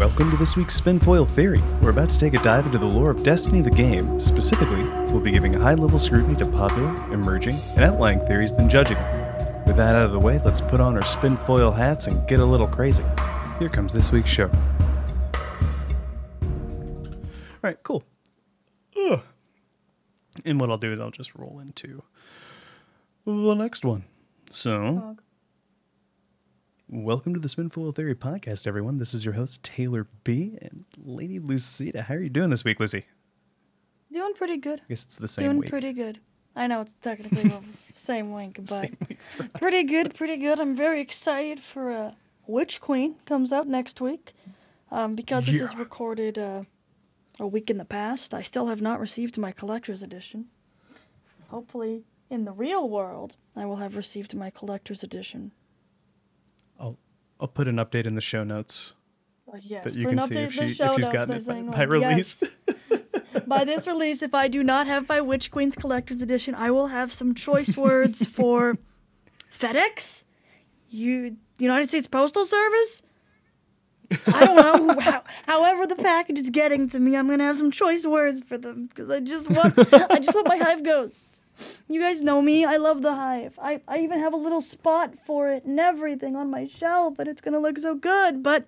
Welcome to this week's Spinfoil Theory. We're about to take a dive into the lore of Destiny the game. Specifically, we'll be giving high level scrutiny to popular, emerging, and outlying theories, then judging them. With that out of the way, let's put on our spinfoil hats and get a little crazy. Here comes this week's show. All right, cool. Ugh. And what I'll do is I'll just roll into the next one. So, welcome to the Spinfoil Theory podcast, everyone. This is your host Taylor B and Lady Lucida. How are you doing this week, Lucy? Doing pretty good. I guess it's the same Doing week. pretty good. I know it's technically the same week, but Same week pretty good, pretty good. I'm very excited for uh, Witch Queen comes out next week. Um, because this is recorded uh, a week in the past, I still have not received my collector's edition. Hopefully, in the real world, I will have received my collector's edition. I'll I'll put an update in the show notes Uh, yes, that you can see if, she, show if she's notes, gotten it by, by like, release. yes. by this release, if I do not have my Witch Queen's Collector's Edition, I will have some choice words for FedEx, U- United States Postal Service. I don't know. How, however, the package is getting to me, I'm gonna have some choice words for them because I just want, I just want my Hive Ghost. You guys know me. I love the Hive. I, I even have a little spot for it and everything on my shelf, and it's gonna look so good. But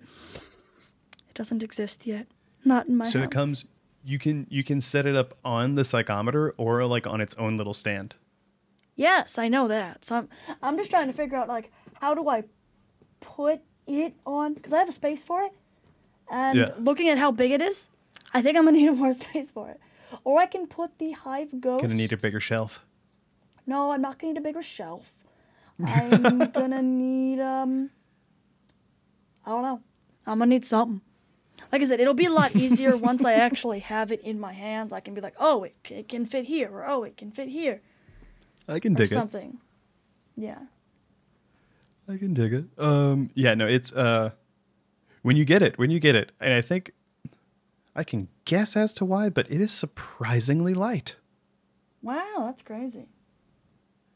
it doesn't exist yet. Not in my so house. it comes you can you can set it up on the psychometer or like on its own little stand. Yes, I know that. So I'm, I'm just trying to figure out like how do I put it on because I have a space for it, and Yeah. looking at how big it is, I think I'm gonna need more space for it. Or I can put the hive ghost. Gonna need a bigger shelf. No, I'm not gonna need a bigger shelf. I'm gonna need um. I don't know. I'm gonna need something. Like I said, it'll be a lot easier once I actually have it in my hands. I can be like, oh, it, c- it can fit here, or oh, it can fit here, I can or dig it. something. Yeah. I can dig it. Um, yeah, no, it's uh, when you get it, when you get it, and I think I can guess as to why, but it is surprisingly light. Wow, that's crazy.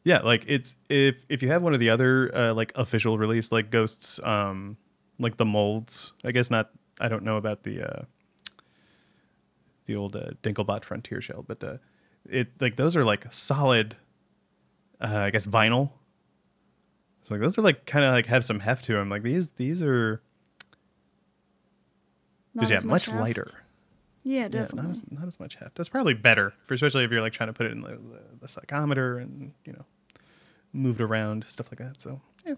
Yeah, like it's if if you have one of the other uh, like official release like ghosts, um, like the molds. I guess not. I don't know about the uh, the old uh, Dinklebot Frontier shell, but uh, it like those are like solid. Uh, I guess vinyl. So like those are like kind of like have some heft to them. Like these these are Not yeah much, heft. lighter. Yeah, Yeah, definitely. not as, not as much heft. That's probably better, for especially if you're like trying to put it in the, the, the psychometer and you know move it around stuff like that. So yeah.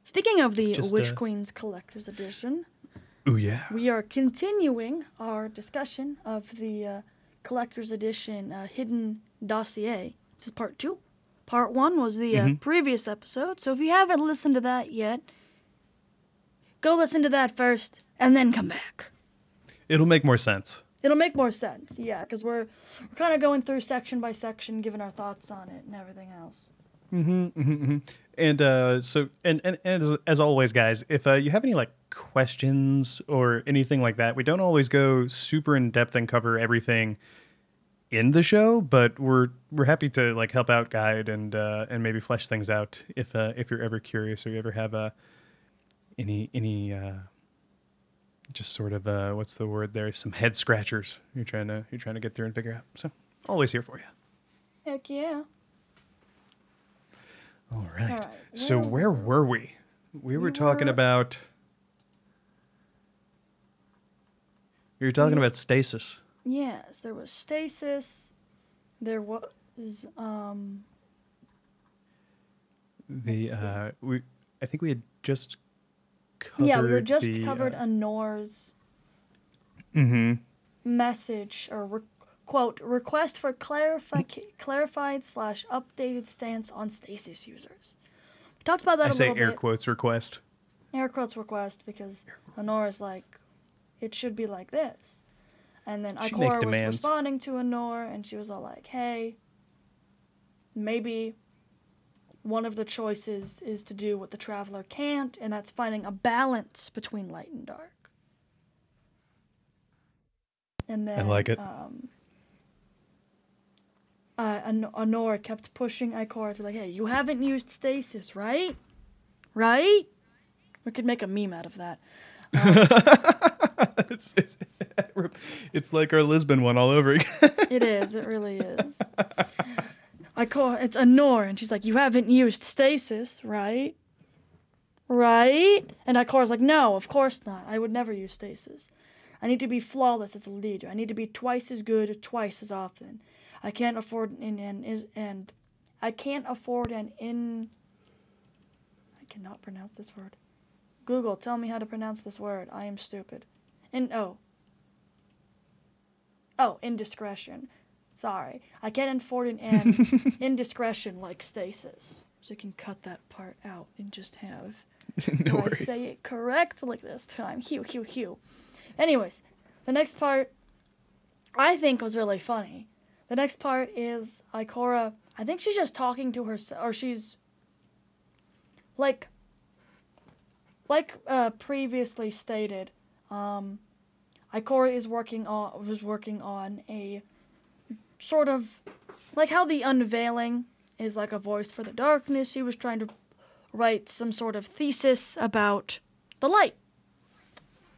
Speaking of the Just, Witch uh, Queen's Collector's Edition, Ooh yeah. we are continuing our discussion of the uh, Collector's Edition uh, Hidden Dossier. This is part two. Part one was the uh, Mhm. previous episode, so if you haven't listened to that yet, go listen to that first and then come back. It'll make more sense. It'll make more sense, yeah, because we're we're kind of going through section by section, giving our thoughts on it and everything else. Mm-hmm, And uh, so, and, and, and as, as always, guys, if uh, you have any like questions or anything like that, we don't always go super in depth and cover everything in the show, but we're we're happy to like help out, guide, and uh, and maybe flesh things out if uh, if you're ever curious or you ever have uh, any any uh, just sort of uh, what's the word there? Some head scratchers you're trying to you're trying to get through and figure out. So always here for you. Heck yeah. All right. All right, So where where were we? We were talking were- about. We were talking We- about stasis. Yes, there was stasis. There was um The uh, we, I think we had just covered. yeah, we were just the, covered Uh, Honor's mm-hmm. message or re- quote request for clarifi- clarified slash updated stance on stasis users. We talked about that I a say little air bit. quotes request. air quotes request because Honora's like, it should be like this. And then She makes Ikora was responding to Honora, and she was all like, hey, maybe one of the choices is to do what the traveler can't, and that's finding a balance between light and dark. And then I like it. Um, uh, Hon- Honora kept pushing Ikora to like, hey, you haven't used stasis, right? Right? We could make a meme out of that. it's, it's, it's like our Lisbon one all over again. It is. It really is. I call her, it's Anor, and she's like, You haven't used stasis, right? Right? And Ikora's like, No, of course not. I would never use stasis. I need to be flawless as a leader. I need to be twice as good twice as often. I can't afford an, an is and I can't afford an in I cannot pronounce this word. Google, tell me how to pronounce this word. I am stupid. In oh. Oh, indiscretion. Sorry. I can't afford an an indiscretion like stasis. So you can cut that part out and just have no I worries. say it correctly this time. Hew, hew, hew. Anyways, the next part I think was really funny. The next part is Ikora. I think she's just talking to herself, or she's like, like uh, previously stated. Um, Ikora is working on was working on a sort of like how the unveiling is like a voice for the darkness. He was trying to write some sort of thesis about the light.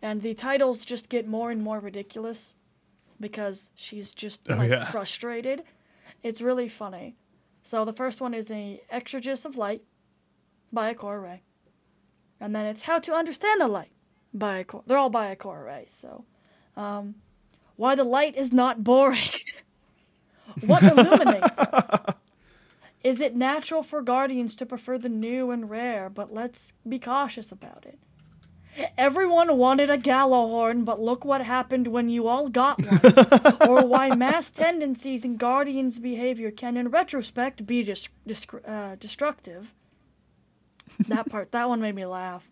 And the titles just get more and more ridiculous because she's just Oh, like yeah. frustrated. It's really funny. So the first one is a Exegesis of Light by Ikora Rey. And then it's How to Understand the Light by Ikora. They're all by Ikora Rey, so um, why the light is not boring. what illuminates us? Is it natural for guardians to prefer the new and rare, but let's be cautious about it? Everyone wanted a Gjallarhorn, but look what happened when you all got one. or why mass tendencies in guardians' behavior can, in retrospect, be dis- dis- uh, destructive. That part, that one made me laugh.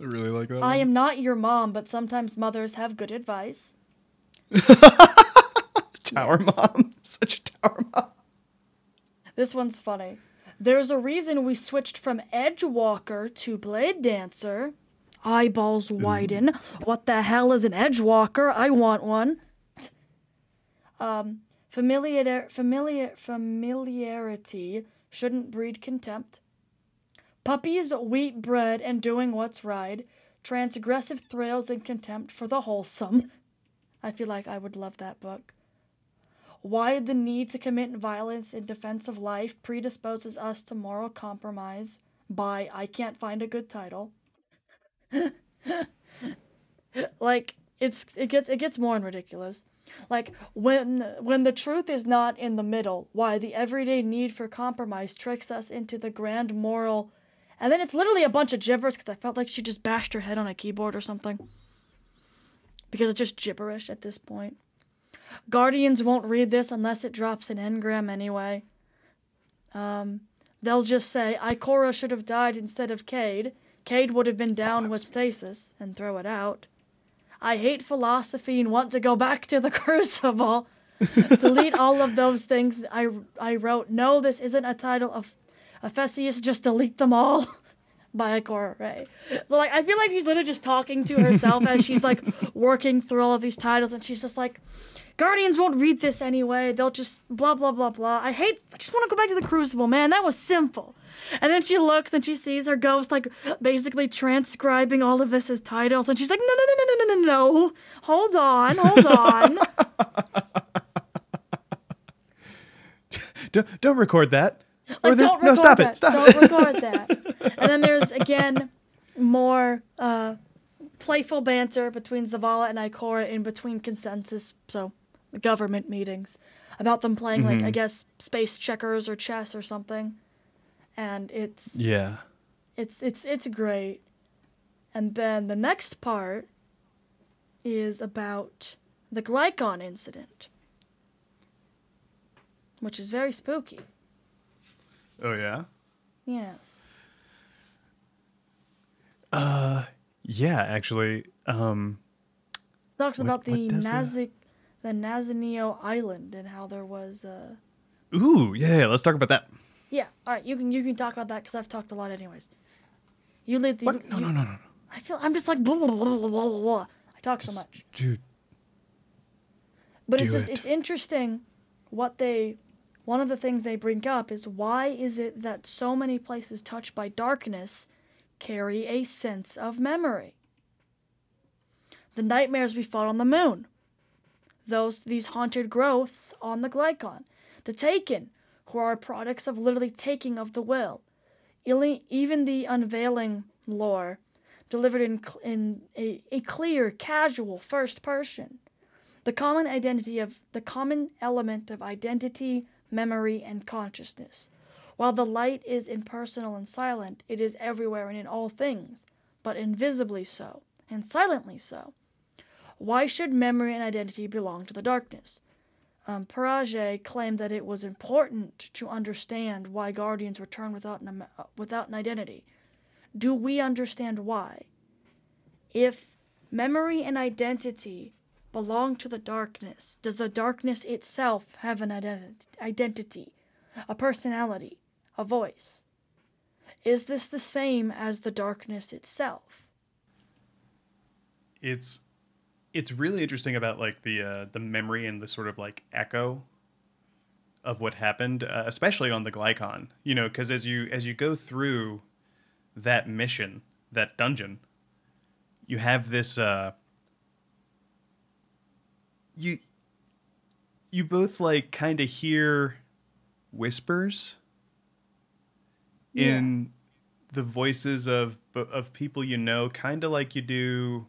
I really like that. I am not your mom, but sometimes mothers have good advice. Tower Mom. Such a Tower Mom. This one's funny. There's a reason we switched from Edge Walker to Blade Dancer. Eyeballs widen. What the hell is an Edge Walker? I want one. Um, familiar, familiar, familiarity shouldn't breed contempt. Puppies, wheat bread, and doing what's right. Transgressive thrills and contempt for the wholesome. I feel like I would love that book. Why the need to commit violence in defense of life predisposes us to moral compromise by I can't find a good title. like it's it gets it gets more and ridiculous. Like when when the truth is not in the middle, why the everyday need for compromise tricks us into the grand moral and then it's literally a bunch of gibberish because I felt like she just bashed her head on a keyboard or something. Because it's just gibberish at this point. Guardians won't read this unless it drops an engram anyway. Um, they'll just say, Ikora should have died instead of Cayde. Cayde would have been down with stasis and throw it out. I hate philosophy and want to go back to the Crucible. Delete all of those things I, I wrote. No, this isn't a title of Ephesius, just delete them all. By Ikora Rey. So like I feel like she's literally just talking to herself as she's like working through all of these titles and she's just like Guardians won't read this anyway. They'll just blah blah blah blah. I hate. I just want to go back to the Crucible, man. That was simple. And then she looks and she sees her ghost like basically transcribing all of this as titles, and she's like, no no no no no no no no. Hold on, hold on. Don't, don't record that. Like, don't no, stop that. it. Stop don't it. record that. And then there's again more uh, playful banter between Zavala and Ikora in between consensus, so government meetings about them playing like Mm-hmm. I guess space checkers or chess or something. And it's Yeah. it's it's it's great. And then the next part is about the Glykon incident, which is very spooky. Oh yeah. Yes. Uh yeah, actually. Um. talks about the Nazik, the Nazaneo Island and how there was. Uh, Ooh, yeah. Let's talk about that. yeah, all right, you can you can talk about that because I've talked a lot anyways. You lead the. What? No, you- no, no, no, no. I feel I'm just like blah blah blah blah blah blah. blah. I talk so much, dude. but it's just it. it's interesting what they. One of the things they bring up is why is it that so many places touched by darkness carry a sense of memory. The nightmares we fought on the moon, those these haunted growths on the Glykon. the Taken, who are products of literally taking of the will, even the unveiling lore, delivered in in a, a clear, casual first person. The common identity of the common element of identity, memory, and consciousness. While the light is impersonal and silent, it is everywhere and in all things, but invisibly so, and silently so. Why should memory and identity belong to the darkness? Um, claimed that it was important to understand why guardians return without an, without an identity. Do we understand why? If memory and identity belong to the darkness, does the darkness itself have an ident- identity, a personality, a voice? Is this the same as the darkness itself? It's it's really interesting about like the uh, the memory and the sort of like echo of what happened, uh, especially on the Glykon. You know, because as you as you go through that mission, that dungeon, you have this. Uh, you you both like kind of hear whispers yeah. in the voices of of people you know, kind of like you do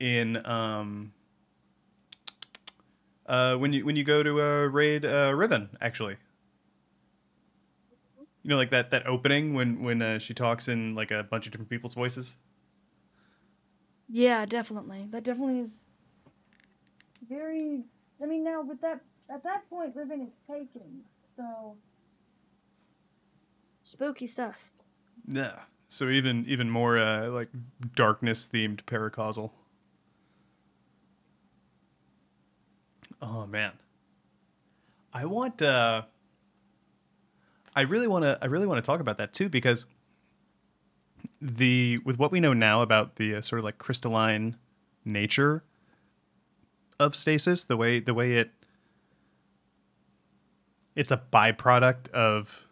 in um uh when you when you go to uh, raid uh, Riven actually. You know, like that that opening when when uh, she talks in like a bunch of different people's voices. Yeah, definitely. That definitely is very. I mean, now with that at that point, Riven is taken, so spooky stuff. Yeah. So even even more uh, like darkness themed paracausal. Oh man. I want uh I really want to I really want to talk about that too because the with what we know now about the uh, sort of like crystalline nature of stasis, the way the way it it's a byproduct of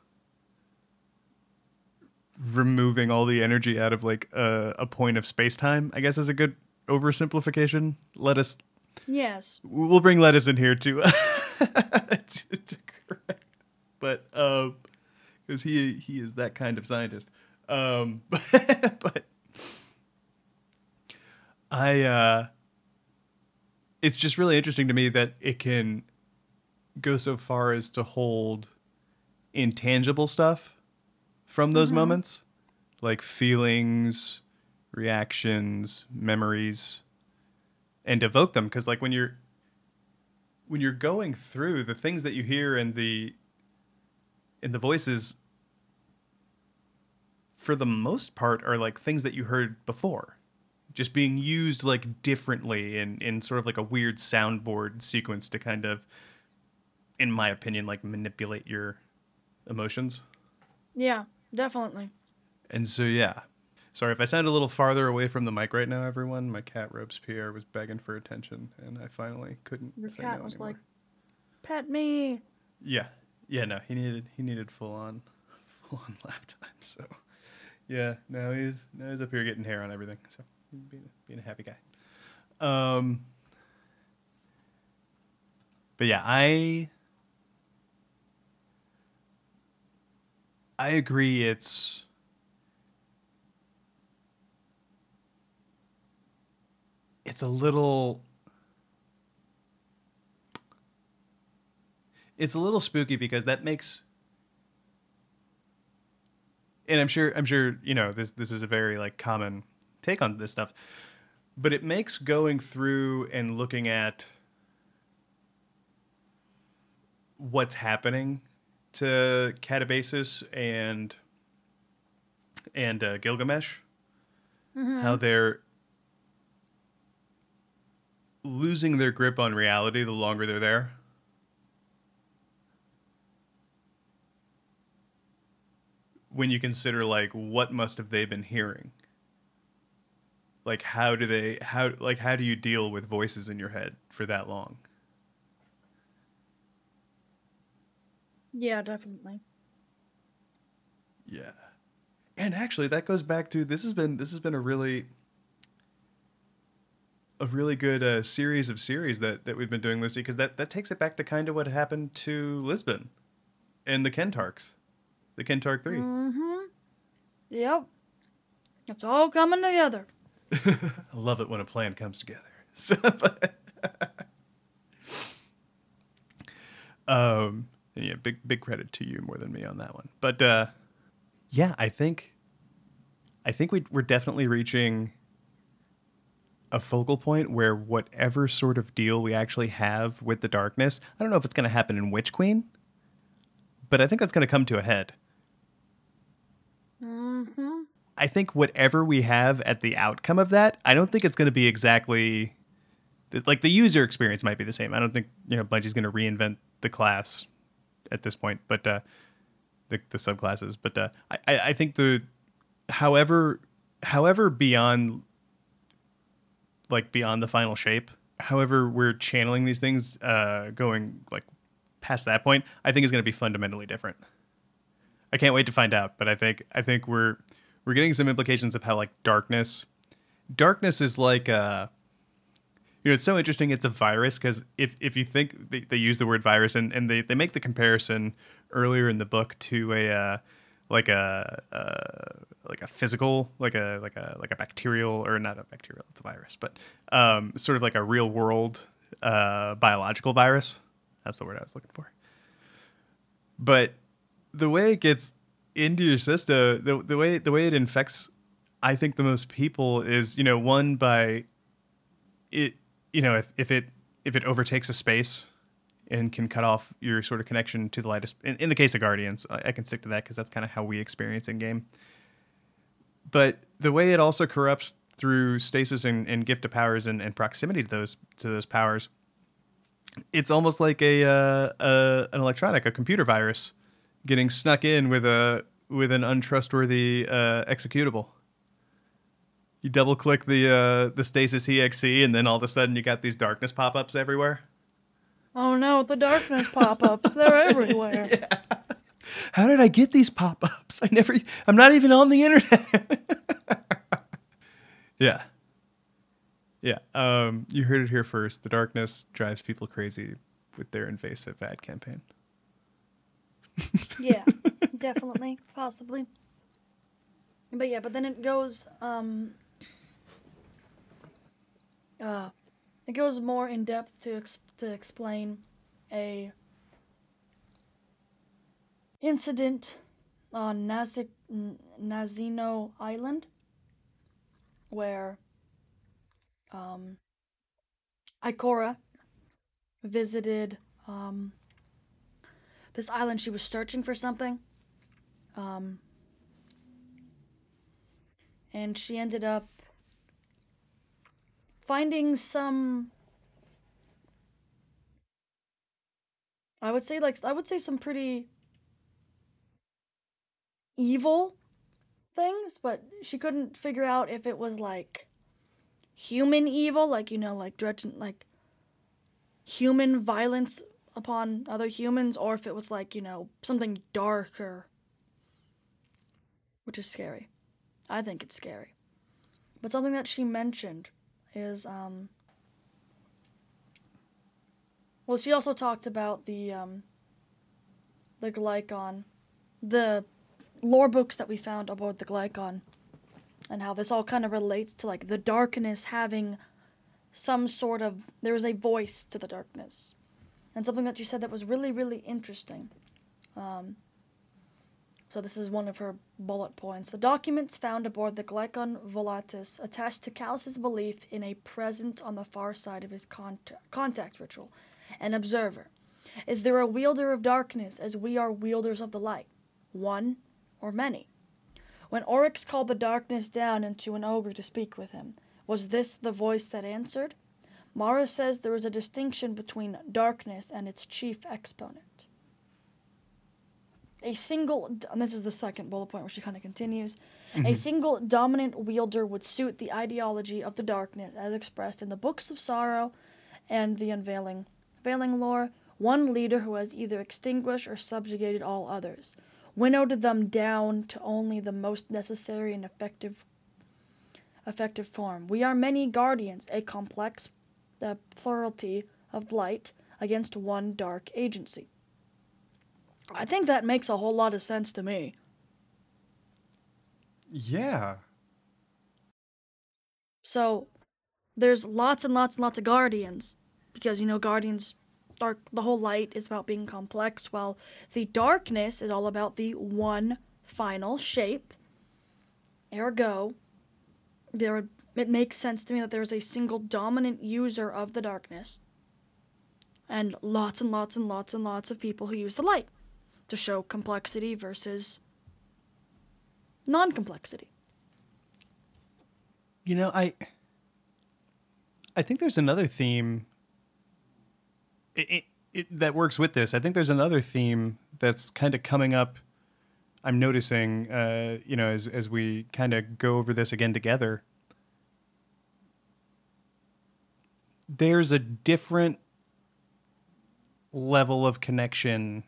removing all the energy out of like a, a point of space time. I guess is a good oversimplification. Let us Yes. We'll bring lettuce in here too. to, to correct. But um because he he is that kind of scientist. Um but, but I uh it's just really interesting to me that it can go so far as to hold intangible stuff from those mm-hmm. moments like feelings, reactions, memories and evoke them because like when you're when you're going through the things that you hear in the in the voices for the most part are like things that you heard before just being used like differently in in sort of like a weird soundboard sequence to kind of in my opinion like manipulate your emotions. Yeah definitely. And so yeah Sorry if I sound a little farther away from the mic right now, everyone. My cat Robespierre was begging for attention, and I finally couldn't. Your cat no was anymore. like, "Pet me." Yeah, yeah. No, he needed he needed full on, full on lap time. So, yeah. Now he's now he's up here getting hair on everything. So being being a happy guy. Um. But yeah, I I agree. It's it's a little it's a little spooky because that makes and I'm sure I'm sure you know this this is a very like common take on this stuff but it makes going through and looking at what's happening to Catabasis and and uh, Gilgamesh mm-hmm. how they're losing their grip on reality the longer they're there. When you consider like what must have they been hearing? Like how do they how like how do you deal with voices in your head for that long? Yeah, definitely. Yeah. And actually, that goes back to this has been this has been a really a really good uh, series of series that, that we've been doing, Lucy, because that, that takes it back to kind of what happened to Lisbon and the Kentarchs, the Kentarch 3. Mm-hmm. Yep. It's all coming together. I love it when a plan comes together. So, but, um, yeah, big big credit to you more than me on that one. But uh, yeah, I think I think we we're definitely reaching a focal point where whatever sort of deal we actually have with the darkness, I don't know if it's going to happen in Witch Queen, but I think that's going to come to a head. Mm-hmm. I think whatever we have at the outcome of that, I don't think it's going to be exactly like the user experience might be the same. I don't think you know Bungie's going to reinvent the class at this point, but uh, the the subclasses. But uh, I I think the however however beyond like beyond the final shape, however we're channeling these things, uh, going like past that point, I think is going to be fundamentally different. I can't wait to find out, but I think I think we're we're getting some implications of how like darkness darkness is like uh you know it's so interesting it's a virus because if if you think they, they use the word virus and, and they, they make the comparison earlier in the book to a uh, like a like a physical like a like a like a bacterial or not a bacterial it's a virus but um, sort of like a real world uh, biological virus. That's the word I was looking for. But the way it gets into your system, the the way the way it infects, I think the most people is you know one by it you know if, if it if it overtakes a space and can cut off your sort of connection to the lightest. In, in the case of Guardians, I, I can stick to that because that's kind of how we experience in game. But the way it also corrupts through stasis and, and gift of powers and, and proximity to those to those powers, it's almost like a, uh, a an electronic, a computer virus getting snuck in with a with an untrustworthy uh, executable. You double click the uh, the stasis exe, and then all of a sudden you got these darkness pop ups everywhere. Oh no, the darkness pop ups. They're everywhere. Yeah. How did I get these pop ups? I never. I'm not even on the internet. yeah. Yeah. Um, you heard it here first. The darkness drives people crazy with their invasive ad campaign. yeah, definitely, possibly. But yeah, but then it goes um uh it goes more in depth to ex- to explain a incident on Nazik Nazino Island where um Ikora visited um this island she was searching for something um and she ended up finding some I would say like I would say some pretty evil things, but she couldn't figure out if it was like human evil, like you know, like direct like human violence upon other humans, or if it was like, you know, something darker. Which is scary. I think it's scary. But something that she mentioned is um well she also talked about the um the Glykon the lore books that we found aboard the Glykon and how this all kind of relates to like the darkness having some sort of there is a voice to the darkness. And something that you said that was really really interesting um, so this is one of her bullet points. The documents found aboard the Glykon Volatus attached to Calus's belief in a present on the far side of his contact, contact ritual, an observer. Is there a wielder of darkness as we are wielders of the light? One or many? When Oryx called the darkness down into an ogre to speak with him, was this the voice that answered? Mara says there is a distinction between darkness and its chief exponent a single and this is the second bullet point where she kind of continues mm-hmm. a single dominant wielder would suit the ideology of the darkness as expressed in the books of sorrow and the unveiling veiling lore one leader who has either extinguished or subjugated all others winnowed them down to only the most necessary and effective effective form. We are many guardians, a complex uh, plurality of light against one dark agency. I think that makes a whole lot of sense to me. Yeah. So there's lots and lots and lots of guardians because you know guardians dark the whole light is about being complex while the darkness is all about the one final shape. Ergo, there it makes sense to me that there is a single dominant user of the darkness and lots and lots and lots and lots of people who use the light to show complexity versus non complexity. You know, I I think there's another theme it, it, it, that works with this. I think there's another theme that's kind of coming up. I'm noticing, uh, you know, as as we kind of go over this again together. There's a different level of connection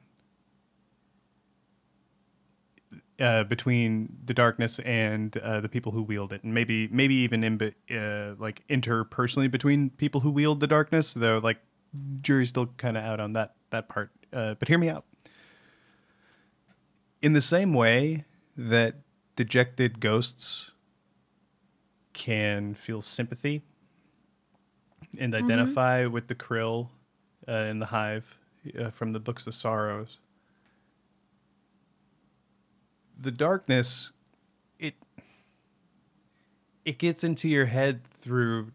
uh, between the darkness and uh, the people who wield it, and maybe maybe even in uh, like interpersonally between people who wield the darkness. Though, like jury's still kind of out on that that part. Uh, but hear me out. In the same way that dejected ghosts can feel sympathy and mm-hmm. identify mm-hmm. with the krill uh, in the hive uh, from the books of sorrows the darkness it it gets into your head through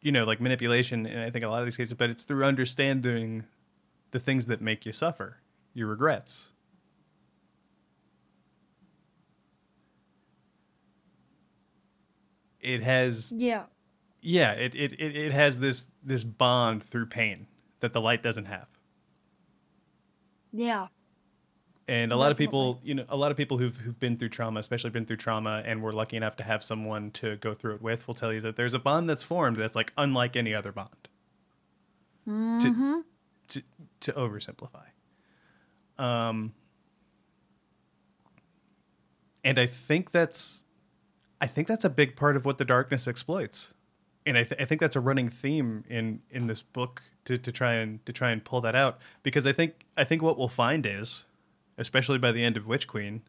you know like manipulation and i think a lot of these cases but it's through understanding the things that make you suffer your regrets. It has yeah. Yeah it, it, it, it has this this bond through pain that the light doesn't have. Yeah and a lot of people you know a lot of people who've, who've been through trauma especially been through trauma and were lucky enough to have someone to go through it with will tell you that there's a bond that's formed that's like unlike any other bond. Mm-hmm. to, to, to oversimplify. Um and i think that's i think that's a big part of what the darkness exploits. And i, th- I think that's a running theme in in this book to, to try and to try and pull that out. Because i think i think what we'll find is especially by the end of Witch Queen.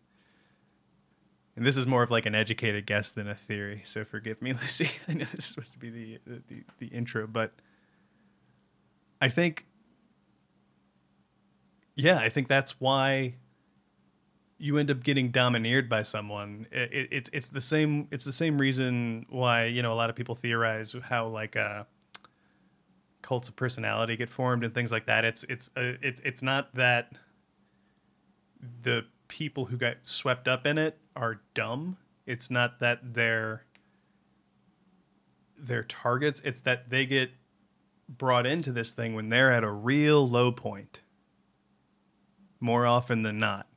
And this is more of like an educated guess than a theory, so forgive me, Lucy. I know this is supposed to be the, the, the intro, but I think, yeah, I think that's why you end up getting domineered by someone. It, it, it's it's the same it's the same reason why you know a lot of people theorize how like uh, cults of personality get formed and things like that. It's it's uh, it's it's not that the people who got swept up in it are dumb. It's not that they're their targets, it's that they get brought into this thing when they're at a real low point. More often than not.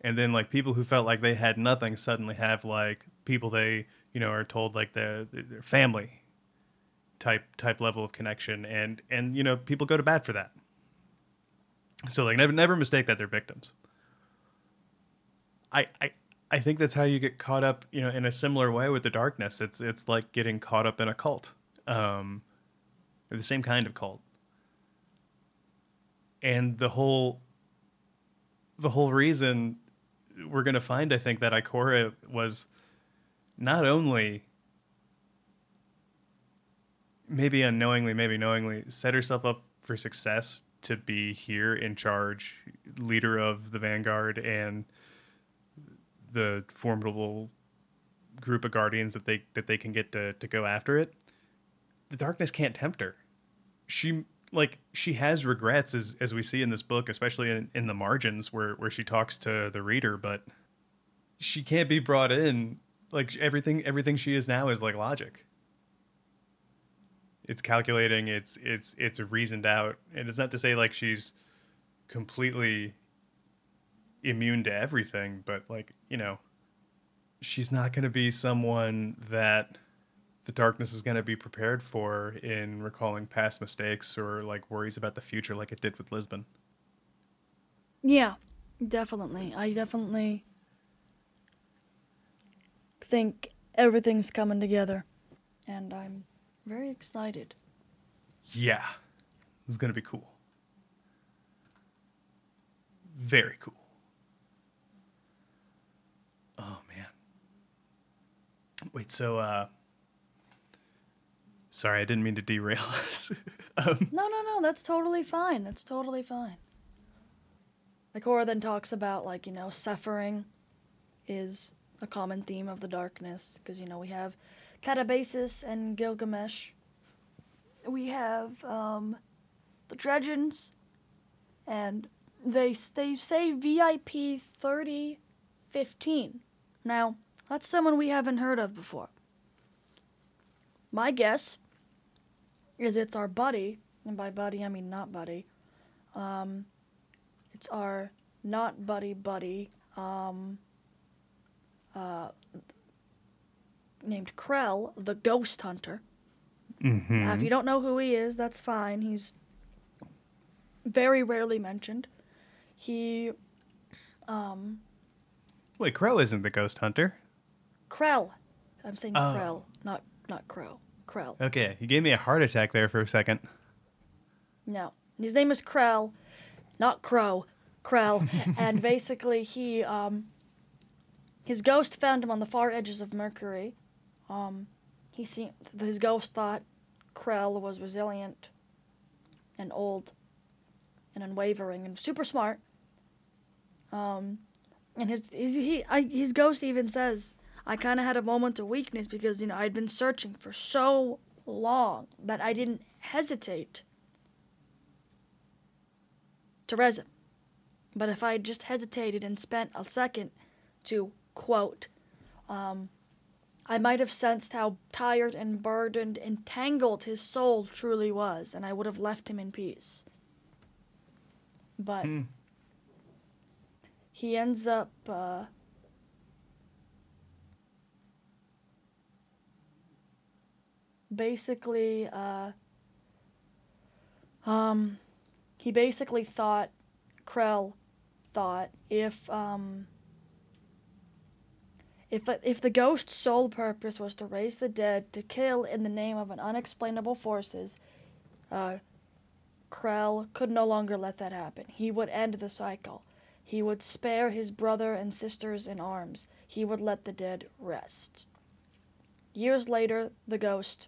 And then like people who felt like they had nothing suddenly have like people they, you know, are told like their their family type type level of connection and and you know, people go to bat for that. So like never never mistake that they're victims. I I I think that's how you get caught up, you know, in a similar way with the darkness. It's it's like getting caught up in a cult. Um the same kind of cult. And the whole the whole reason we're going to find I think that Ikora was not only maybe unknowingly, maybe knowingly set herself up for success to be here in charge, leader of the Vanguard and the formidable group of guardians that they that they can get to to go after it. The darkness can't tempt her. She like she has regrets as as we see in this book, especially in, in the margins where where she talks to the reader, but she can't be brought in like everything everything she is now is like logic it's calculating it's it's it's reasoned out and it's not to say like she's completely immune to everything but like you know she's not going to be someone that the darkness is going to be prepared for in recalling past mistakes or like worries about the future like it did with lisbon yeah Definitely. I definitely think everything's coming together. And I'm very excited. Yeah. This is going to be cool. Very cool. Oh man. Wait, so uh Sorry, I didn't mean to derail us. um, No, no, no, that's totally fine. That's totally fine. Ikora then talks about, like, you know, suffering is a common theme of the darkness. Because, you know, we have Catabasis and Gilgamesh. We have um, the Dredgens. And they, they say VIP 3015. Now, that's someone we haven't heard of before. My guess is it's our buddy, and by buddy I mean not buddy. Um, it's our not buddy buddy, um, uh, named Krell, the ghost hunter. Now, if you don't know who he is, that's fine. He's very rarely mentioned. He, um, wait, Krell isn't the ghost hunter. Krell. I'm saying Oh. Krell, not not Crow. Krell. Okay, you gave me a heart attack there for a second. No, his name is Krell, not Crow, Krell, and basically he um his ghost found him on the far edges of Mercury. Um, he seemed his ghost thought Krell was resilient and old and unwavering and super smart. Um, and his his he I, his ghost even says I kind of had a moment of weakness because you know I'd been searching for so long that I didn't hesitate to res him. But if I had just hesitated and spent a second to quote, um, I might have sensed how tired and burdened and tangled his soul truly was, and I would have left him in peace. But Hmm. he ends up uh, basically uh, um, he basically thought Krell thought if um if if the ghost's sole purpose was to raise the dead to kill in the name of an unexplainable forces, uh, Krell could no longer let that happen. He would end the cycle. He would spare his brother and sisters in arms. He would let the dead rest. Years later, the ghost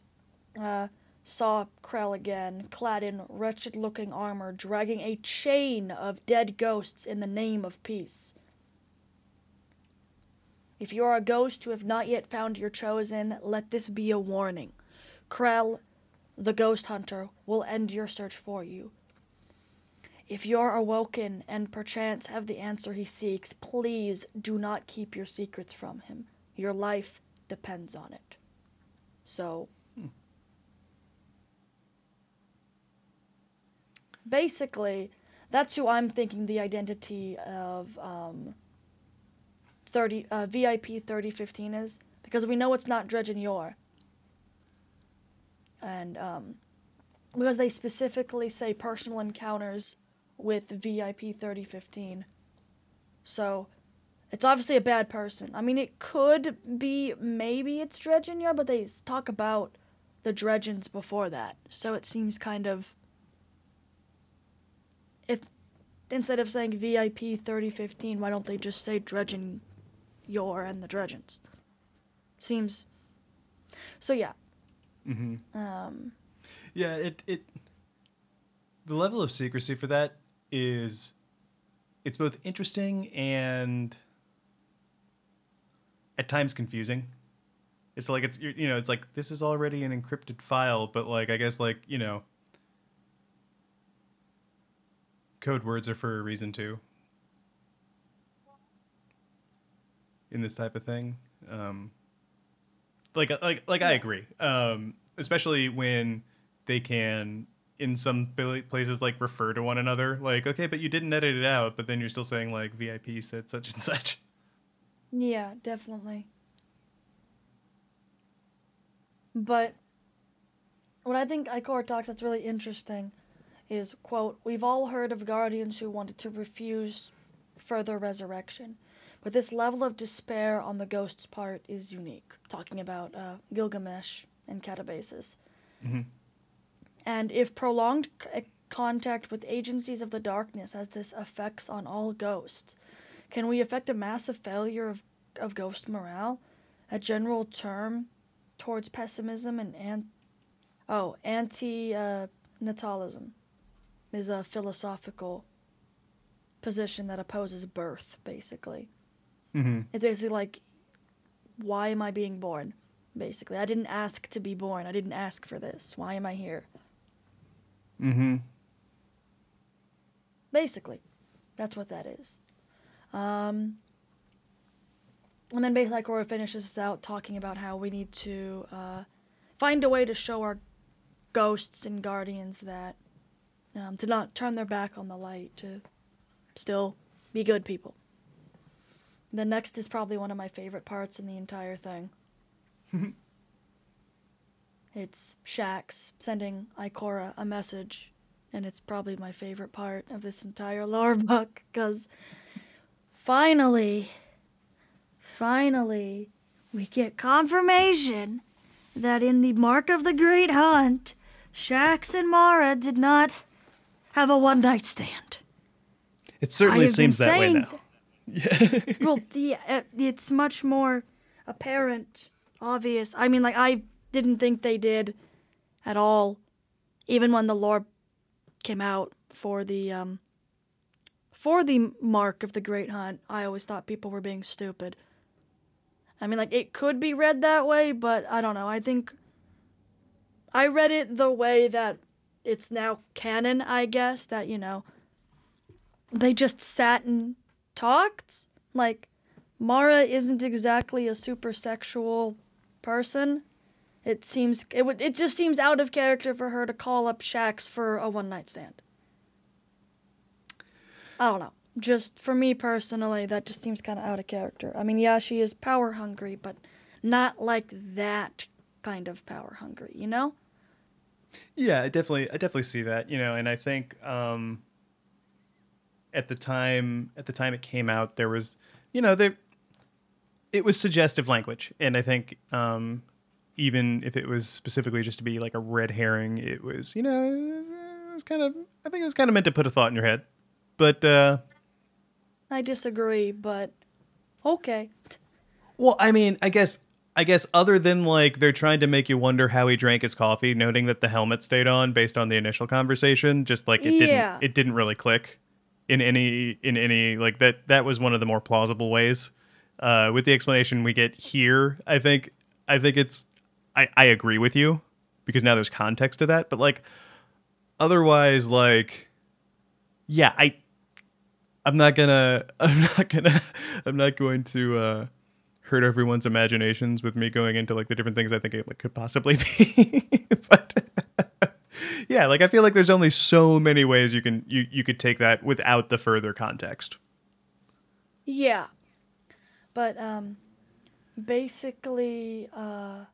uh, saw Krell again, clad in wretched looking armor, dragging a chain of dead ghosts in the name of peace. If you are a ghost who have not yet found your chosen, let this be a warning. Krell, the ghost hunter, will end your search for you. If you are awoken and perchance have the answer he seeks, please do not keep your secrets from him. Your life depends on it. So, basically, that's who I'm thinking the identity of um, 30 uh, VIP 3015 is because we know it's not Dredgen Yor. And um, because they specifically say personal encounters with VIP 3015. So it's obviously a bad person. I mean, it could be maybe it's Dredgen Yor, but they talk about the Dredgens before that. So it seems kind of. If instead of saying VIP 3015, why don't they just say Dredgen Yor and the Dredgens? Seems. So yeah. Mm-hmm. Um, Yeah, it it the level of secrecy for that is it's both interesting and at times confusing. It's like it's you know it's like this is already an encrypted file, but like I guess like you know code words are for a reason too. In this type of thing, um, like like like I agree, um, especially when they can in some places like refer to one another like okay but you didn't edit it out but then you're still saying like vip said such and such Yeah, definitely. But what I think Ikor talks that's really interesting is quote, We've all heard of guardians who wanted to refuse further resurrection. But this level of despair on the ghost's part is unique. Talking about uh, Gilgamesh and Catabasis. And if prolonged c- eh, contact with agencies of the darkness has this effects on all ghosts, can we affect a massive failure of, of ghost morale? A general term towards pessimism and an- oh anti uh, natalism is a philosophical position that opposes birth. Basically, Mm-hmm. it's basically like, why am I being born? Basically, I didn't ask to be born. I didn't ask for this. Why am I here? Mm-hmm. Basically, that's what that is. Um, and then basically, Ikora finishes out talking about how we need to uh, find a way to show our ghosts and guardians that um, to not turn their back on the light, to still be good people. The next is probably one of my favorite parts in the entire thing. it's Shax sending Ikora a message and it's probably my favorite part of this entire lore book because finally, finally, we get confirmation that in the Mark of the Great Hunt, Shax and Mara did not have a one night stand. It certainly I have been seems that way saying now. well, the uh, it's much more apparent, obvious. I mean, like I didn't think they did at all, even when the lore came out for the um for the mark of the Great Hunt. I always thought people were being stupid. I mean, like it could be read that way, but I don't know. I think I read it the way that it's now canon. I guess that you know they just sat and talked. Like, Mara isn't exactly a super sexual person. It seems it would it just seems out of character for her to call up Shax for a one night stand. I don't know. Just for me personally, that just seems kind of out of character. I mean, yeah, she is power hungry, but not like that kind of power hungry, you know? Yeah, I definitely, I definitely see that. You know, and I think um, at the time, at the time it came out, there was, you know, there, it was suggestive language, and I think um, even if it was specifically just to be like a red herring, it was, you know, it was kind of, I think it was kind of meant to put a thought in your head, but uh, I disagree, but okay. Well, I mean, I guess I guess other than like they're trying to make you wonder how he drank his coffee, noting that the helmet stayed on based on the initial conversation, just like it Yeah. didn't it didn't really click in any in any like that that was one of the more plausible ways. Uh, with the explanation we get here, I think I think it's I, I agree with you because now there's context to that, but like otherwise like yeah, I I'm not gonna I'm not gonna I'm not going to uh hurt everyone's imaginations with me going into like the different things I think it could possibly be. but yeah, like I feel like there's only so many ways you can you you could take that without the further context. Yeah. But um basically uh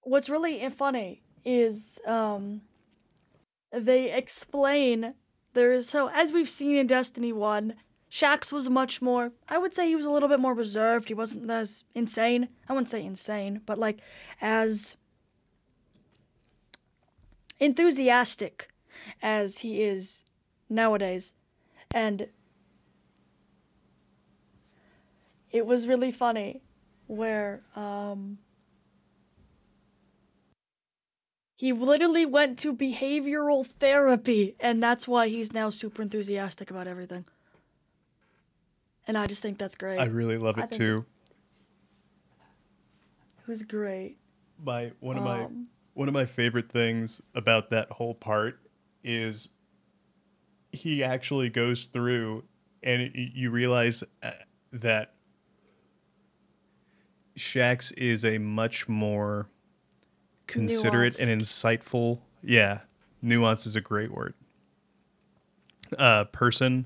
what's really funny is um they explain there is so as we've seen in Destiny 1, Shax was much more I would say he was a little bit more reserved. He wasn't as insane. I wouldn't say insane, but like as enthusiastic as he is nowadays. And it was really funny where um he literally went to behavioral therapy and that's why he's now super enthusiastic about everything and i just think that's great I really love it too. it was great My one of my Um, one of my favorite things about that whole part is he actually goes through and it, you realize uh, that Shax is a much more considerate and insightful, yeah, nuance is a great word. Uh, person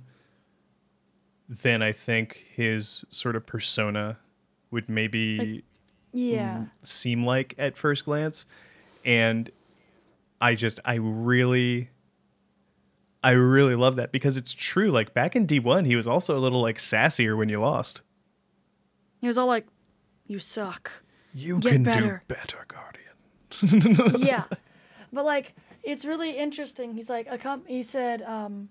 than I think his sort of persona would maybe yeah seem like at first glance and i just i really I really love that because it's true. Like back in D1, he was also a little like sassier when you lost. He was all like, "You suck." You Get can better. do better, Guardian. yeah, but like it's really interesting. He's like a com- he said um,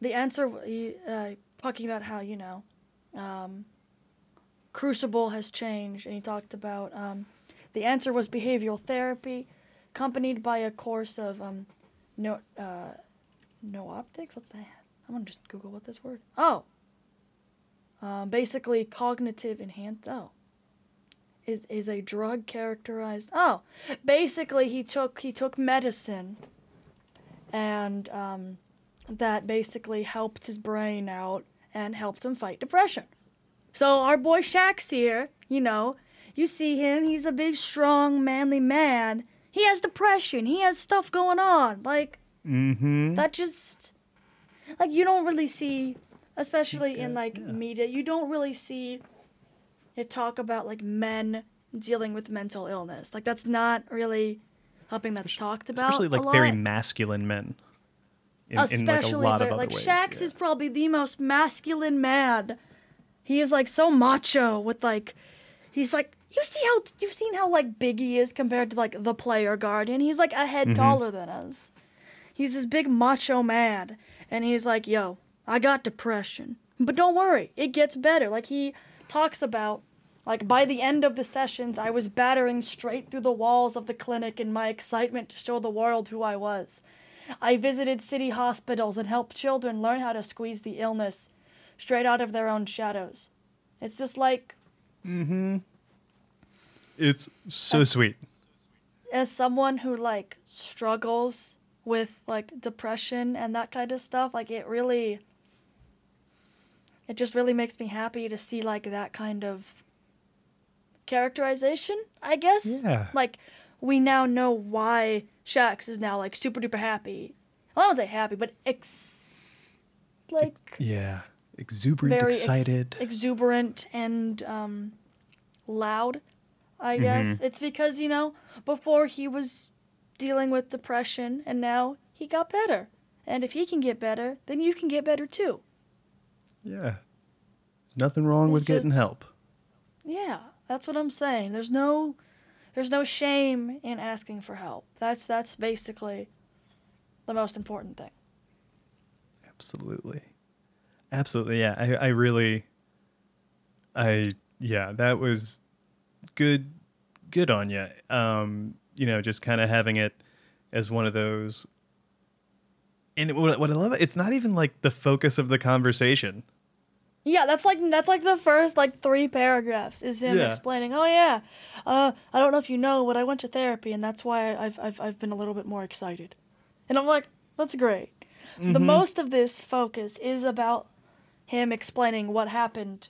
the answer he uh, talking about how you know um, Crucible has changed, and he talked about um, the answer was behavioral therapy, accompanied by a course of um, no uh, nootropics. What's that? I'm gonna just Google what this word. Oh, um, basically cognitive enhanced. Oh, is is a drug characterized? Oh, basically he took he took medicine, and um, that basically helped his brain out and helped him fight depression. So our boy Shax here, you know, you see him. He's a big, strong, manly man. He has depression. He has stuff going on. Like mm-hmm. that just like you don't really see especially in like yeah. media you don't really see it talk about like men dealing with mental illness like that's not really something that's talked about Especially like very masculine men. In, in like a especially lot of very- other like. Shax yeah. is probably the most masculine man he is like so macho with like he's like you see how you've seen how like big he is compared to like the player guardian? He's like a head Mm-hmm. taller than us. He's this big macho man and he's like yo i got depression. But don't worry it gets better. Like he talks about like by the end of the sessions i was battering straight through the walls of the clinic in my excitement to show the world who i was. I visited city hospitals and helped children learn how to squeeze the illness straight out of their own shadows. It's just like It's so As- sweet. as someone who like struggles with like depression and that kind of stuff like it really it just really makes me happy to see like that kind of characterization i guess Yeah. like we now know why shax is now like super duper happy well, i don't say happy but ex like Yeah. Exuberant, very ex- excited. exuberant, and um, loud. I Mm-hmm. guess it's because you know before he was dealing with depression, and now he got better. And if he can get better, then you can get better too. yeah. There's nothing wrong with just- getting help. Yeah, that's what I'm saying. There's no, there's no shame in asking for help. That's that's basically the most important thing. Absolutely. Absolutely. Yeah. I, I really, I, yeah, that was good, good on you. Um, you know, just kind of having it as one of those. And what, what I love, it's not even like the focus of the conversation. Yeah, that's like that's like the first like three paragraphs is him Yeah. explaining. Oh yeah, uh, I don't know if you know, but I went to therapy, and that's why I've I've I've been a little bit more excited. And I'm like, that's great. The most of this focus is about him explaining what happened.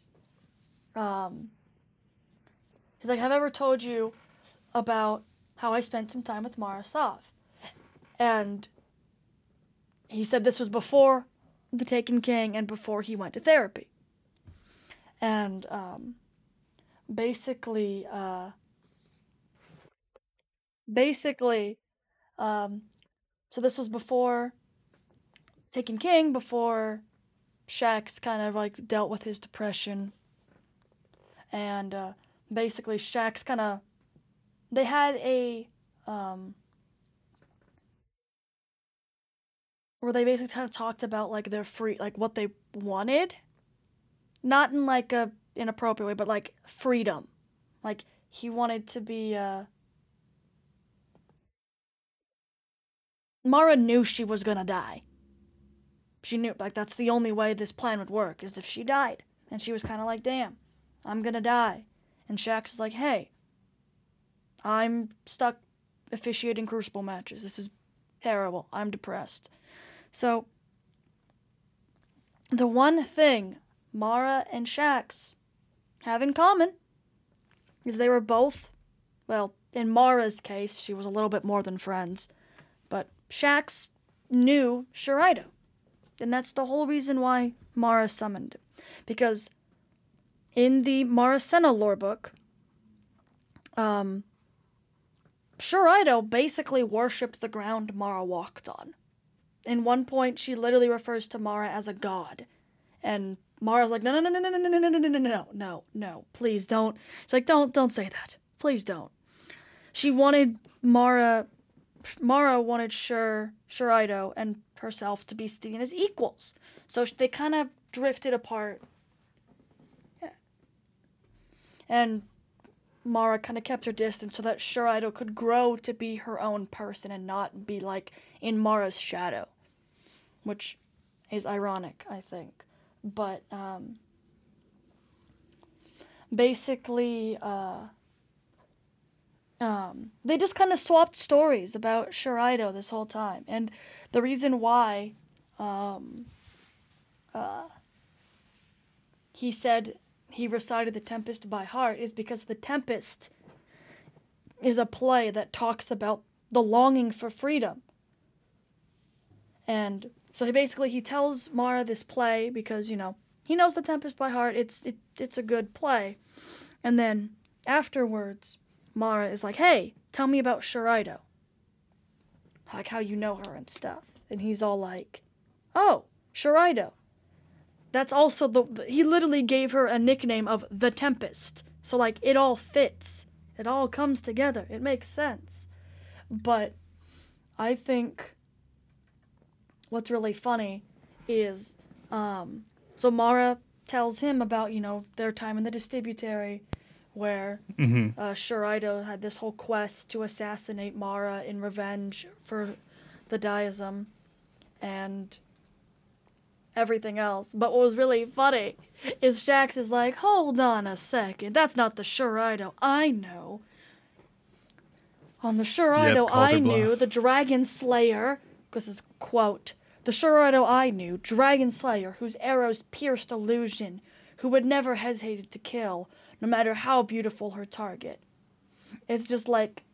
Um, he's like, have I ever told you about how I spent some time with Mara Sov? And he said this was before the Taken King and before he went to therapy. And um, basically, uh, basically, um, so this was before Taken King, before Shax kind of like dealt with his depression. And uh, basically, Shax kind of, they had a, um, where they basically kind of talked about like their free like what they wanted. Not in like a inappropriate way but like freedom. Like he wanted to be uh mara knew she was gonna die. She knew like that's the only way this plan would work is if she died. And she was kind of like damn i'm gonna die and Shax is like hey i'm stuck officiating crucible matches this is terrible i'm depressed so, the one thing Mara and Shax have in common is they were both, well, in Mara's case, she was a little bit more than friends, but Shax knew Sjur Eido. And that's the whole reason why Mara summoned him. Because in the Marasenna lore book, um, Sjur Eido basically worshipped the ground Mara walked on in one point she literally refers to Mara as a god. And Mara's like, no, no, no, no, no, no, no, no, no, no, no, no, no, no, please don't. She's like, don't, don't say that. Please don't. She wanted Mara, Mara wanted Shur, Sjur Eido and herself to be seen as equals. So they kind of drifted apart. And Mara kind of kept her distance so that Sjur Eido could grow to be her own person and not be like in Mara's shadow, which is ironic, I think. But um, basically, uh, um, they just kind of swapped stories about Sjur Eido this whole time, and the reason why um, uh, he said he recited the Tempest by heart is because the Tempest is a play that talks about the longing for freedom. And so he basically he tells Mara this play because, you know, he knows the Tempest by heart. It's it, it's a good play. And then afterwards, Mara is like, "Hey, tell me about Sjur Eido. Like how you know her and stuff." And he's all like, "Oh, Sjur Eido. That's also the he literally gave her a nickname of the Tempest. So like it all fits. It all comes together. It makes sense. But I think what's really funny is um, so Mara tells him about you know their time in the Distributary, where Mhm. uh, Sjur Eido had this whole quest to assassinate Mara in revenge for the Diasm, and everything else. But what was really funny is Shax is like, hold on a second, that's not the Sjur Eido I know. On the Sjur Eido called I knew, the Dragon Slayer, this is quote, the Sjur Eido I knew, Dragon Slayer, whose arrows pierced illusion, who would never hesitate to kill, no matter how beautiful her target. It's just like,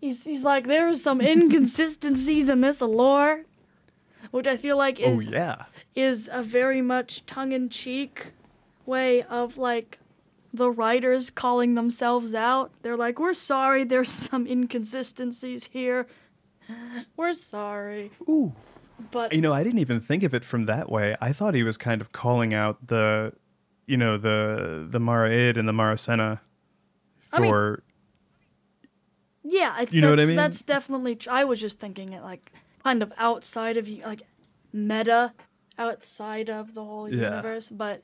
he's, he's like, there's some inconsistencies in this lore, which I feel like Oh is yeah. is a very much tongue-in-cheek way of like the writers calling themselves out. They're like, "We're sorry, there's some inconsistencies here. We're sorry." Ooh. But You know, I didn't even think of it from that way. I thought he was kind of calling out the, you know, the the Mara Id and the Marasenna I mean- for yeah, I, You know what I that's, mean? That's definitely. Tr- I was just thinking it like kind of outside of you, like meta, outside of the whole Yeah. universe. But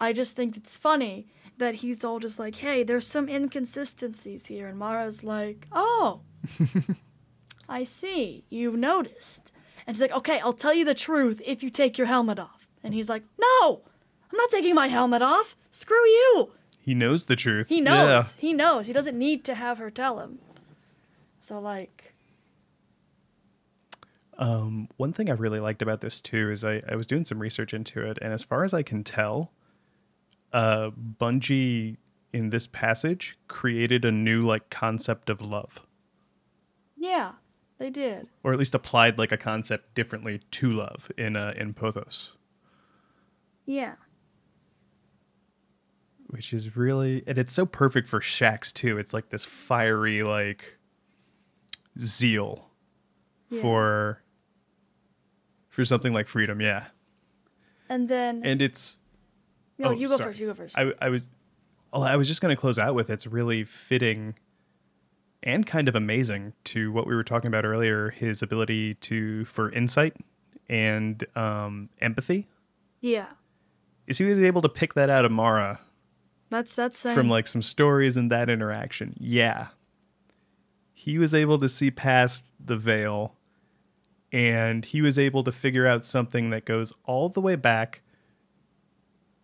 I just think it's funny that he's all just like, "Hey, there's some inconsistencies here," and Mara's like, "Oh, I see. You've noticed." And she's like, "Okay, I'll tell you the truth if you take your helmet off." And he's like, "No, I'm not taking my helmet off. Screw you." he knows the truth. He Yeah. knows. He knows. He doesn't need to have her tell him. So like, Um, one thing I really liked about this too is I, I was doing some research into it, and as far as I can tell, uh, Bungie in this passage created a new like concept of love, yeah, they did. or at least applied like a concept differently to love in uh, in Pothos, Yeah. which is really and it's so perfect for Shax too. It's like this fiery like zeal yeah. for for something like freedom, yeah, And then and it's no, oh, you go sorry. first. You go first. I, I was, well, I was just going to close out with it's really fitting and kind of amazing to what we were talking about earlier. His ability to for insight and um, empathy. yeah. Is he was able to pick that out of Mara That's that's saying from like some stories and that interaction? Yeah, he was able to see past the veil, and he was able to figure out something that goes all the way back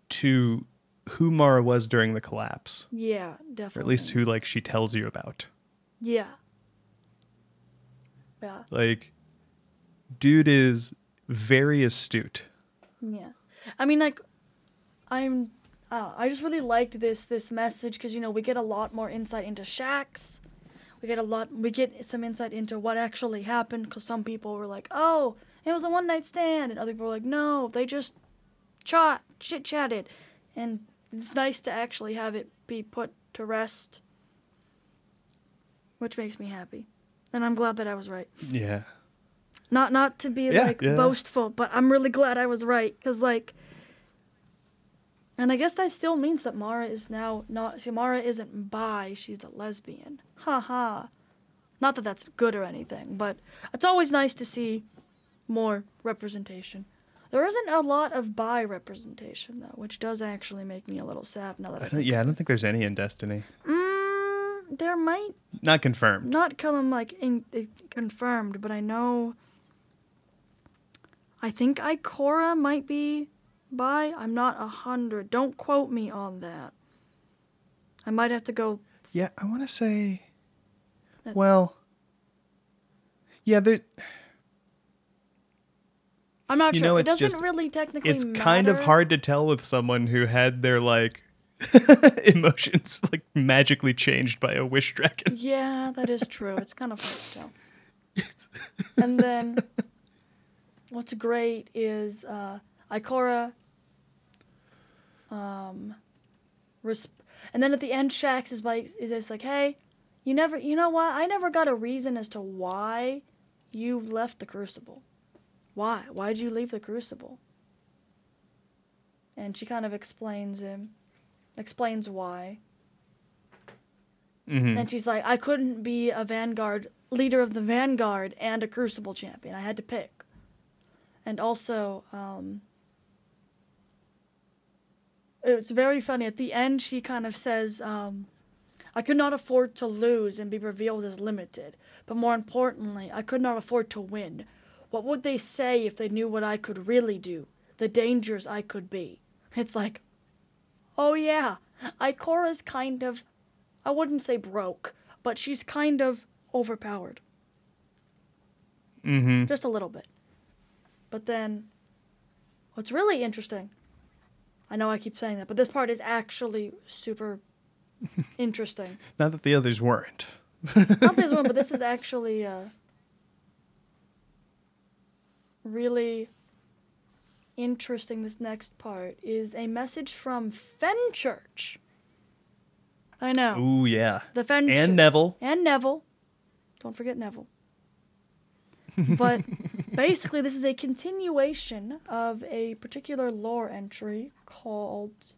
to who Mara was during the collapse. yeah, definitely. or at least who like she tells you about. yeah. Yeah. Like, dude is very astute. Yeah. I mean, like, I'm. Uh, I just really liked this this message because you know we get a lot more insight into Shax. We get a lot. We get some insight into what actually happened because some people were like, "Oh, it was a one night stand," and other people were like, "No, they just chat chit chatted," and it's nice to actually have it be put to rest, which makes me happy, and I'm glad that I was right. Yeah. Not not to be Yeah, like yeah. boastful, but I'm really glad I was right because like. And I guess that still means that Mara is now not. See, Mara isn't bi; she's a lesbian. Ha ha. Not that that's good or anything, but it's always nice to see more representation. There isn't a lot of bi representation though, which does actually make me a little sad now that I, I don't, yeah, I don't think there's any in Destiny. Mm, there might Not confirmed. not come like in, in- confirmed, but I know. I think Ikora might be bi. I'm not a hundred. Don't quote me on that. I might have to go. Yeah, I want to say. That's- Well. Yeah, there. I'm not you sure. know, it doesn't just- really technically. It's kind of hard to tell with someone who had their like emotions like magically changed by a wish dragon. Yeah, that is true. It's kind of hard to tell. and then, what's great is uh, Ikora. Um, resp- and then at the end, Shax is like, is just like, hey, you never, you know what? I never got a reason as to why you left the Crucible. Why? Why did you leave the Crucible? And she kind of explains him, explains why. hmm And she's like, I couldn't be a Vanguard leader of the Vanguard and a Crucible champion. I had to pick. And also, um, it's very funny. At the end, she kind of says, um, I could not afford to lose and be revealed as limited. But more importantly, I could not afford to win. What would they say if they knew what I could really do? The dangers I could be. It's like, oh yeah, Ikora's kind of I wouldn't say broke, but she's kind of overpowered. hmm Just a little bit. But then, what's really interesting, I know I keep saying that, but this part is actually super interesting. Not that the others weren't. Not this one, but this is actually uh, really interesting. This next part is a message from Fenchurch. I know. Ooh yeah. The Fenchurch. And Neville. and Neville. Don't forget Neville. But basically, this is a continuation of a particular lore entry called.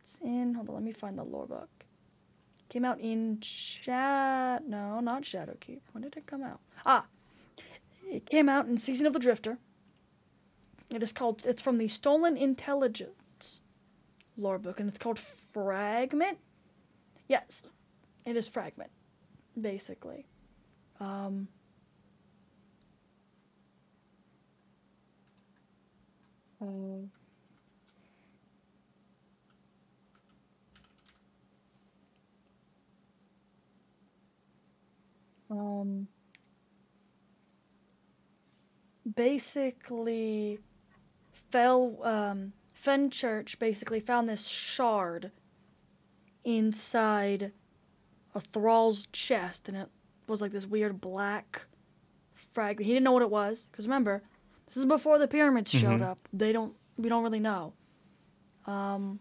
It's in. Hold on, let me find the lore book. Came out in Shat. No, not Shadowkeep. When did it come out? Ah, it came out in Season of the Drifter. It is called. It's from the Stolen Intelligence lore book, and it's called Fragment. Yes, it is Fragment, basically. Um, um, um, basically, fell um, Fenchurch basically found this shard inside a thrall's chest, and it was like this weird black fragment. He didn't know what it was because remember, this is before the pyramids showed Mhm. up. They don't. We don't really know. Um,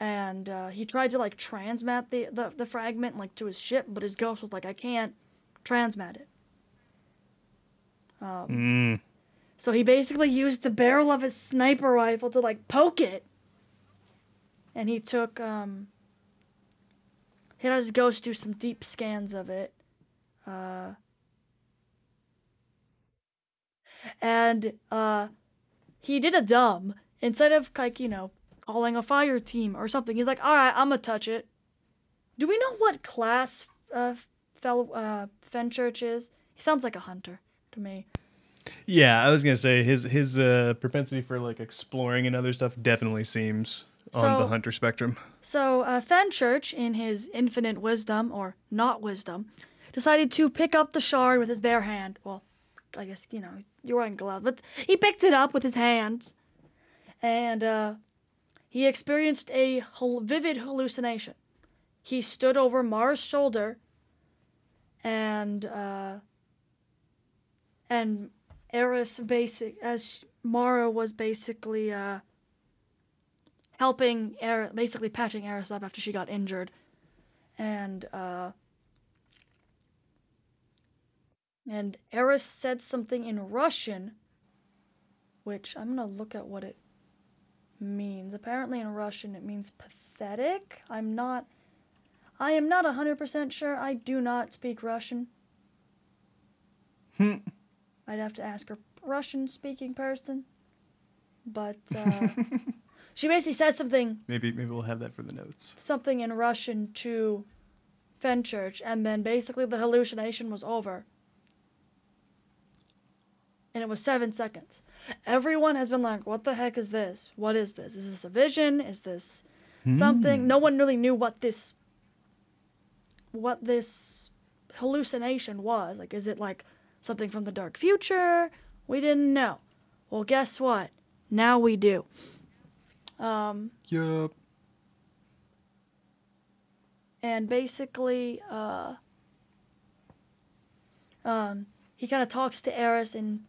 and uh, he tried to like transmat the, the the fragment like to his ship, but his ghost was like, "I can't transmat it." Um, Mm. so he basically used the barrel of his sniper rifle to like poke it. And he took um he had his ghost do some deep scans of it. Uh and uh he did a dumb instead of like, you know, calling a fire team or something. He's like, "All right, I'm gonna touch it." Do we know what class uh fellow uh Fenchurch is? He sounds like a hunter to me. Yeah, I was gonna say his his uh, propensity for like exploring and other stuff definitely seems on So- the hunter spectrum. So uh, Fenchurch, in his infinite wisdom, or not wisdom, decided to pick up the shard with his bare hand. Well, I guess, you know, you're wearing gloves, but he picked it up with his hands. And uh, he experienced a hal- vivid hallucination. He stood over Mara's shoulder and uh, and Eris basic as Mara was basically uh, helping Eris, basically patching Eris up after she got injured, and uh, And Eris said something in Russian, which I'm gonna look at what it means. Apparently, in Russian, it means pathetic. I'm not. I am not 100% sure. I do not speak Russian. Hmm. I'd have to ask a Russian speaking person. But uh, she basically says something Maybe maybe we'll have that for the notes. something in Russian to Fenchurch, and then basically the hallucination was over. And it was seven seconds. Everyone has been like, what the heck is this? What is this? Is this a vision? Is this something? No one really knew what this what this hallucination was. Like, is it like something from the dark future? We didn't know. Well, guess what? Now we do. Um, Yup. and basically uh, um, he kind of talks to Eris and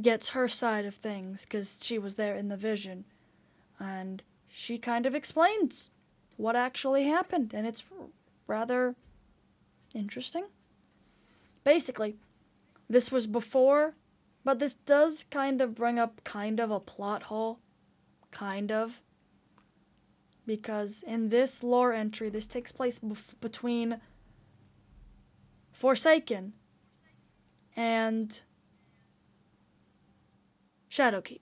gets her side of things because she was there in the vision. And she kind of explains what actually happened and it's rather interesting. Basically this was before but this does kind of bring up kind of a plot hole kind of because in this lore entry, this takes place bef- between Forsaken and Shadowkeep.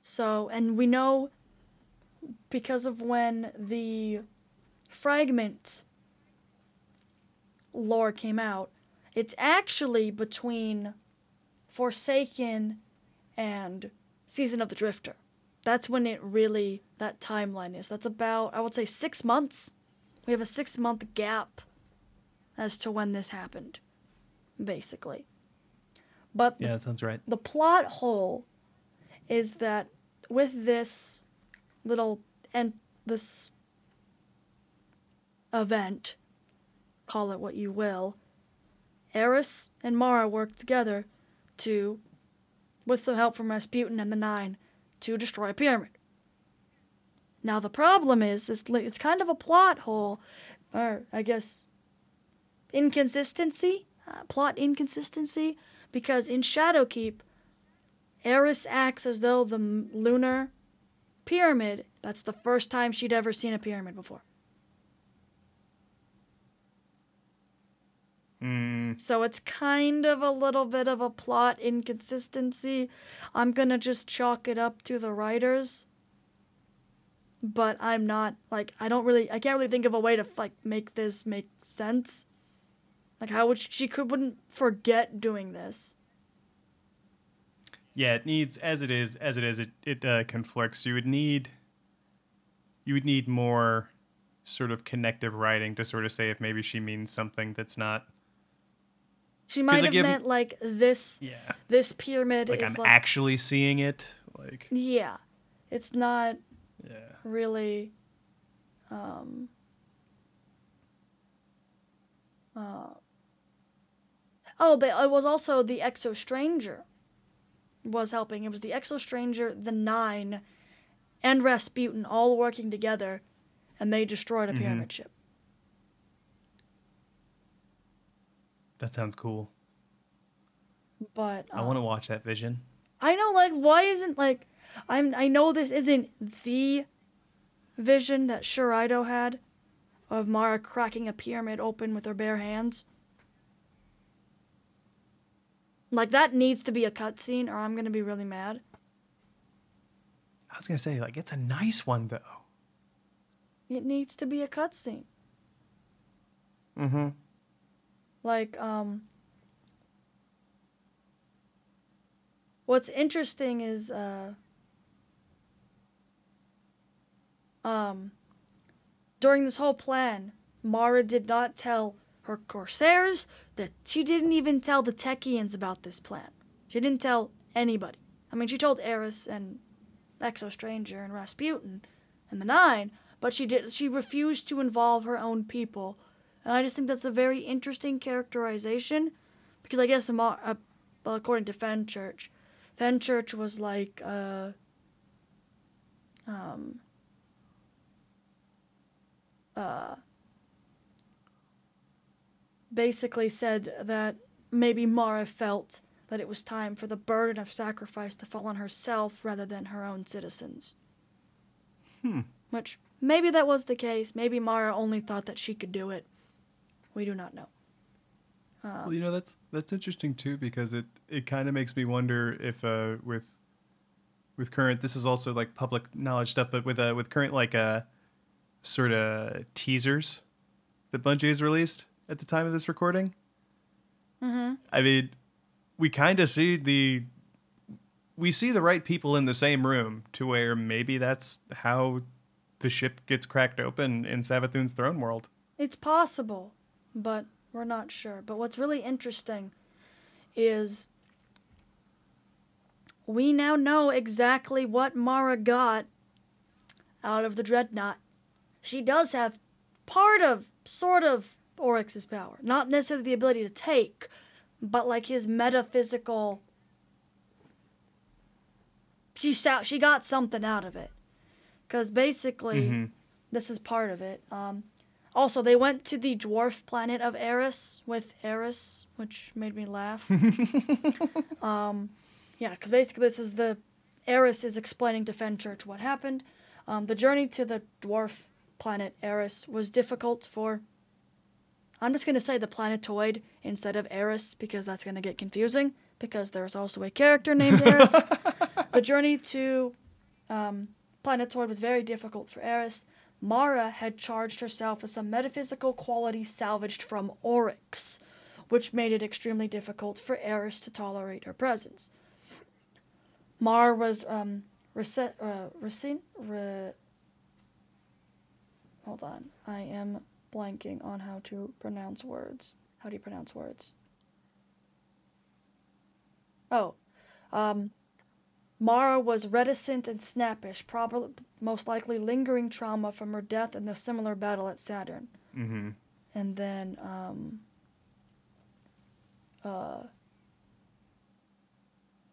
So, and we know because of when the fragment lore came out, it's actually between Forsaken and Season of the Drifter. That's when it really that timeline is. That's about i would say six months. We have a six month gap as to when this happened basically but Yeah, that sounds right. the plot hole is that with this little and this event call it what you will eris and mara work together to with some help from rasputin and the nine to destroy a pyramid now the problem is this it's kind of a plot hole or i guess inconsistency uh, plot inconsistency because in shadowkeep Eris acts as though the lunar pyramid, that's the first time she'd ever seen a pyramid before. Mm, So it's kind of a little bit of a plot inconsistency. I'm going to just chalk it up to the writers. But I'm not like I don't really I can't really think of a way to like make this make sense. Like how would she, she could wouldn't forget doing this. yeah, it needs as it is as it is. It it uh, conflicts. You would need you would need more sort of connective writing to sort of say if maybe she means something that's not. She might like, have meant like this Yeah, this pyramid like is I'm like actually seeing it. Like yeah. It's not yeah, really um uh oh they, it was also the exo stranger was helping it was the exo stranger the nine and rasputin all working together and they destroyed a Mhm. pyramid ship that sounds cool. but I um, want to watch that vision. I know, like, why isn't like, I'm I know this isn't the vision that Sjur Eido had of Mara cracking a pyramid open with her bare hands. Like that needs to be a cutscene, or I'm gonna be really mad. I was gonna say like it's a nice one though. It needs to be a cutscene. Mm-hmm. Like, um, what's interesting is, uh, um, during this whole plan, Mara did not tell her Corsairs that she didn't even tell the Techeuns about this plan. She didn't tell anybody. I mean, she told Eris and Exo Stranger and Rasputin and the Nine, but she did. She refused to involve her own people and I just think that's a very interesting characterization because I guess uh, well, according to Fenchurch, Fenchurch was like, uh, um, uh, basically said that maybe Mara felt that it was time for the burden of sacrifice to fall on herself rather than her own citizens. Hmm. Which maybe that was the case. Maybe Mara only thought that she could do it. We do not know. well, you know that's that's interesting too because it it kind of makes me wonder if uh with with current this is also like public knowledge stuff, but with uh with current like uh sort of teasers that Bungie has released at the time of this recording. Mm-hmm. I mean, we kind of see the we see the right people in the same room to where maybe that's how the ship gets cracked open in Savathun's throne world. It's possible, but we're not sure. But what's really interesting is we now know exactly what Mara got out of the dreadnought. She does have part of, sort of, Oryx's power. Not necessarily the ability to take, but like his metaphysical. She, sou- she got something out of it. Because basically, Mhm. this is part of it. Um, also, they went to the dwarf planet of Eris with Eris, which made me laugh. um, yeah, because basically, this is the Eris is explaining to Fenchurch what happened. Um, the journey to the dwarf planet Eris was difficult for. I'm just going to say the planetoid instead of Eris because that's going to get confusing because there's also a character named Eris. the journey to um, Planetoid was very difficult for Eris. Mara had charged herself with some metaphysical quality salvaged from Oryx, which made it extremely difficult for Eris to tolerate her presence. Mara was um, uh, re- Hold on, I am blanking on how to pronounce words. How do you pronounce words? Oh, um, Mara was reticent and snappish, probably most likely lingering trauma from her death in the similar battle at Saturn. Mm-hmm. And then, um, uh,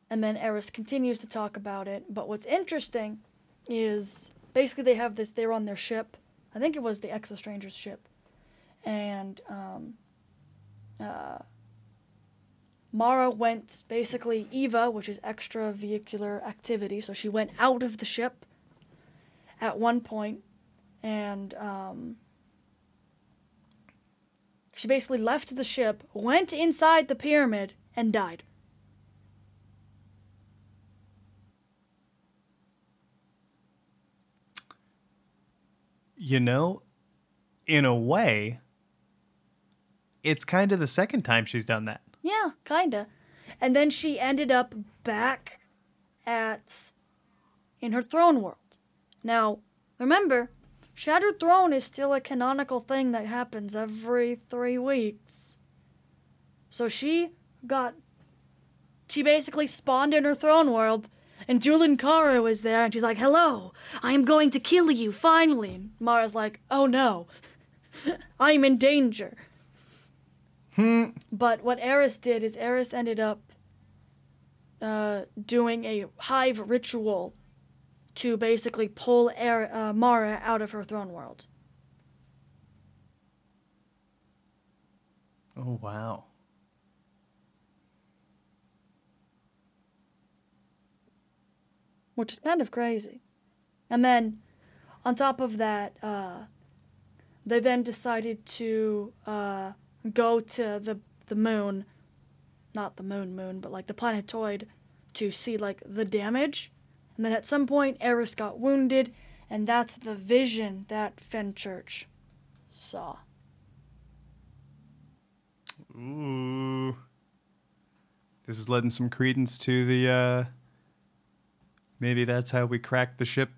and then Eris continues to talk about it. But what's interesting is basically they have this. They're on their ship. I think it was the Exo Strangers ship, and um, uh, Mara went basically EVA, which is extra vehicular activity. So she went out of the ship at one point, and um, she basically left the ship, went inside the pyramid, and died. You know, in a way, it's kind of the second time she's done that. Yeah, kinda. And then she ended up back at in her throne world. Now, remember, Shattered Throne is still a canonical thing that happens every three weeks. So she got she basically spawned in her throne world and Dûl Incaru was there and she's like, Hello, I am going to kill you, finally. And Mara's like, Oh no. I'm in danger. But what Eris did is Eris ended up uh, doing a hive ritual to basically pull er- uh, Mara out of her throne world. Oh wow. Which is kind of crazy. And then, on top of that, uh, they then decided to uh, go to the the moon, not the moon moon, but like the planetoid, to see like the damage. And then at some point, Eris got wounded, and that's the vision that Fenchurch saw. Ooh. This is lending some credence to the uh maybe that's how we cracked the ship.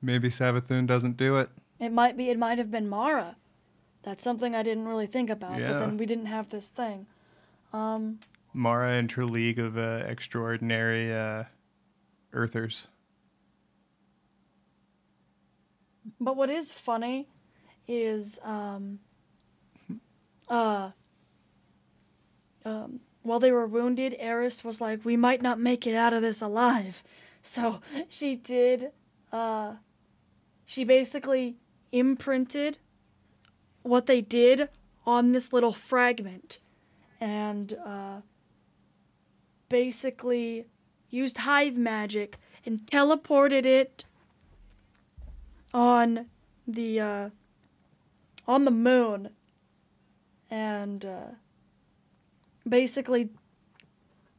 Maybe Savathun doesn't do it. It might be. It might have been Mara. That's something I didn't really think about. Yeah. But then we didn't have this thing. Um, Mara and her league of uh, extraordinary uh earthers. But what is funny is um, uh, um, while they were wounded, Eris was like, "We might not make it out of this alive." So she did. Uh, she basically imprinted what they did on this little fragment and uh, basically used hive magic and teleported it on the uh, on the moon and uh, basically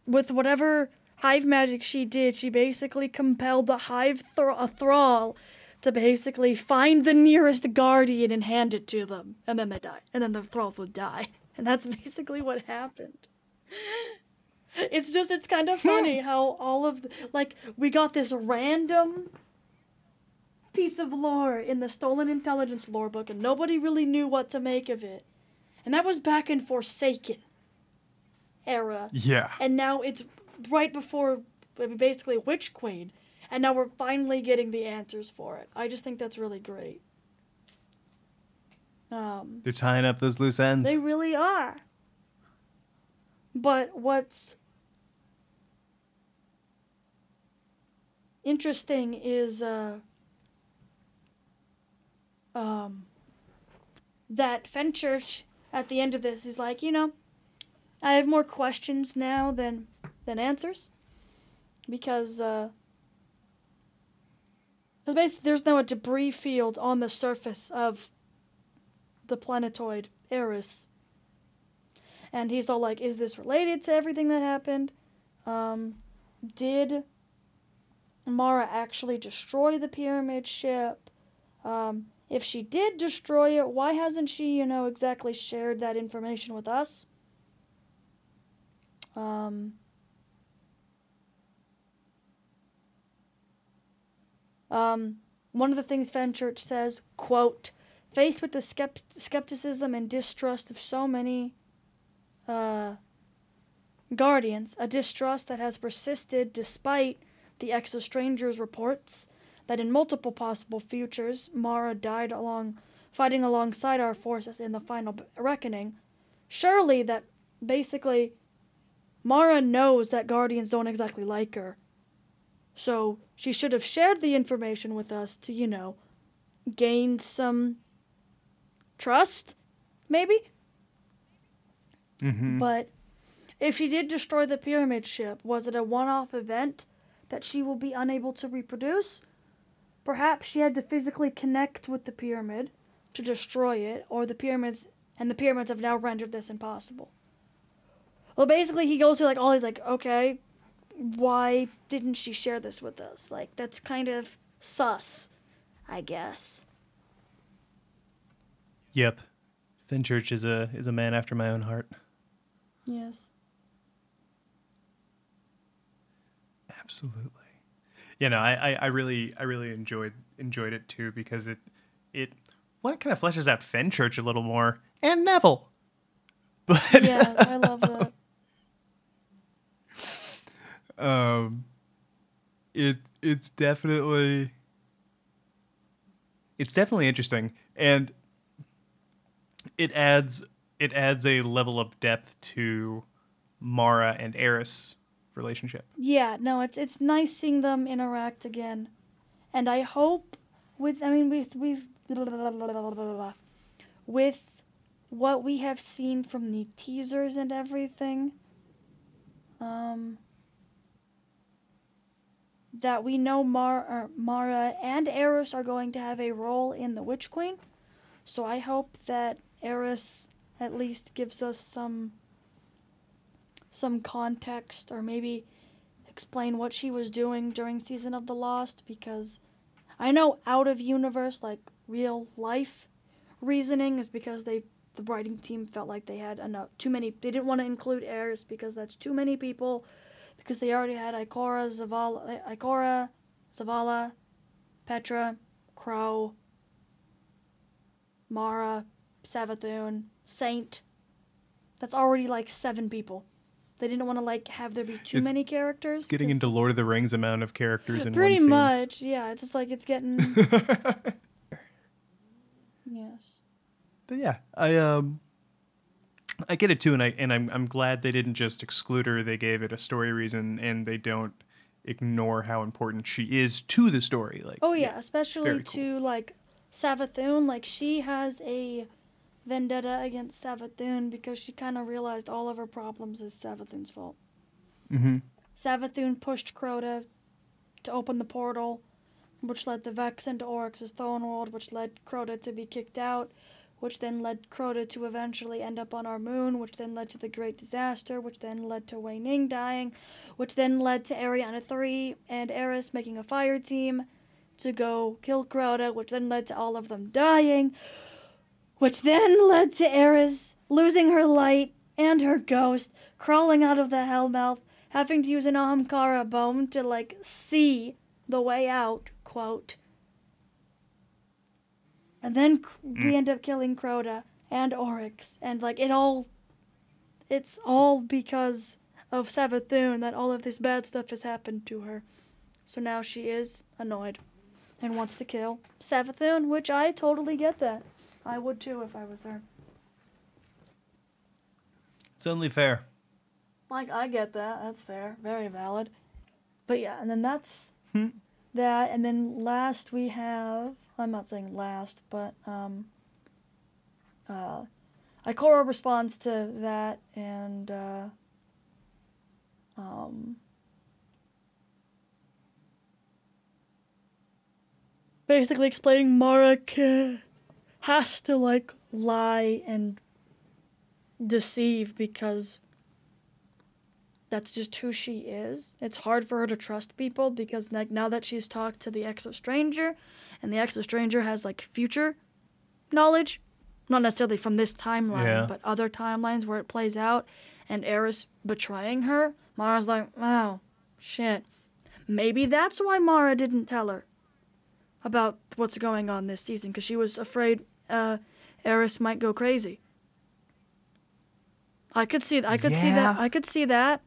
with whatever hive magic she did. She basically compelled the hive thr- a thrall to basically find the nearest guardian and hand it to them. And then they die. And then the thrall would die. And that's basically what happened. It's just it's kind of hmm. funny how all of the, like we got this random piece of lore in the stolen intelligence lore book and nobody really knew what to make of it. And that was back in forsaken era. Yeah. and now it's right before basically witch queen and now we're finally getting the answers for it i just think that's really great um They're tying up those loose ends. they really are. But what's interesting is uh, um, that Fenchurch at the end of this is like, you know, I have more questions now than than answers because uh, there's now a debris field on the surface of the planetoid Eris. And he's all like, Is this related to everything that happened? Um, did Mara actually destroy the pyramid ship? Um, if she did destroy it, why hasn't she, you know, exactly shared that information with us? Um, um, one of the things Fenchurch says, quote, faced with the skept- skepticism and distrust of so many uh, guardians, a distrust that has persisted despite the Exo Stranger's reports that in multiple possible futures, Mara died along fighting alongside our forces in the final reckoning. Surely that basically Mara knows that guardians don't exactly like her. So she should have shared the information with us to, you know, gain some trust, maybe? hmm But if she did destroy the pyramid ship, was it a one off event that she will be unable to reproduce? Perhaps she had to physically connect with the pyramid to destroy it, or the pyramids and the pyramids have now rendered this impossible. Well basically he goes through like all these like, okay, why didn't she share this with us? Like that's kind of sus, I guess. Yep. Fenchurch is a is a man after my own heart. Yes. Absolutely. You know, I, I, I really I really enjoyed enjoyed it too because it it well it kind of fleshes out Fenchurch a little more and Neville. But Yes, I love that. Um it it's definitely it's definitely interesting and it adds it adds a level of depth to Mara and Eris relationship. Yeah, no, it's it's nice seeing them interact again, and I hope with I mean with with with what we have seen from the teasers and everything, um, that we know Mar- Mara and Eris are going to have a role in the Witch Queen, so I hope that Eris at least gives us some some context or maybe explain what she was doing during season of the lost because i know out of universe like real life reasoning is because they the writing team felt like they had enough too many they didn't want to include Eris because that's too many people because they already had ikora zavala ikora zavala petra crow mara savathun saint that's already like seven people they didn't want to like have there be too It's many characters. Getting into Lord of the Rings amount of characters in pretty much, yeah. It's just like it's getting yes. But yeah, I um I get it too and I and I'm I'm glad they didn't just exclude her, they gave it a story reason and they don't ignore how important she is to the story. Like Oh yeah, especially very to like Savathun. Like she has a vendetta against Savathun because she kind of realized all of her problems is Savathun's fault. Mm-hmm. Savathun pushed Crota to open the portal, which led the Vex into Oryx's throne world, which led Crota to be kicked out, which then led Crota to eventually end up on our moon, which then led to the Great Disaster, which then led to Wei Ning dying, which then led to Eriana 3 and Eris making a fire team to go kill Crota, which then led to all of them dying, which then led to Eris losing her light and her ghost, crawling out of the Hellmouth, having to use an Ahamkara bone to, like, see the way out, quote. And then c- mm. we end up killing Crota and Oryx, and, like, it all. It's all because of Savathun that all of this bad stuff has happened to her. So now she is annoyed and wants to kill Savathun, which I totally get that. I would too if I was her. It's only fair. Like I get that. That's fair. Very valid. But yeah, and then that's hmm. that. And then last we have I'm not saying last, but um uh Ikora responds to that and uh um basically explaining Mara has to like lie and deceive because that's just who she is. It's hard for her to trust people because like now that she's talked to the Exo Stranger, and the Exo Stranger has like future knowledge, not necessarily from this timeline, Yeah. but other timelines where it plays out, and Eris betraying her. Mara's like, wow, shit. Maybe that's why Mara didn't tell her about what's going on this season because she was afraid uh, Eris might go crazy. I could see. I could see that. I could see that.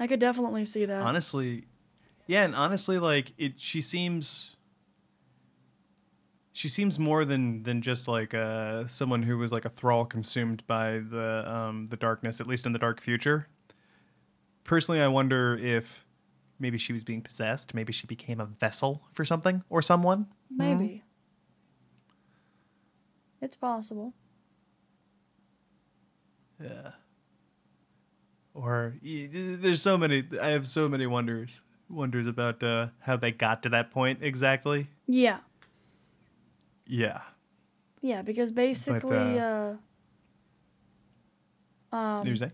I could definitely see that. honestly yeah and honestly like it she seems she seems more than than just like uh someone who was like a thrall consumed by the um the darkness at least in the dark future personally i wonder if maybe she was being possessed maybe she became a vessel for something or someone Maybe. It's possible. yeah or there's so many i have so many wonders wonders about uh how they got to that point exactly Yeah. yeah Yeah, because basically, uh, um, you saying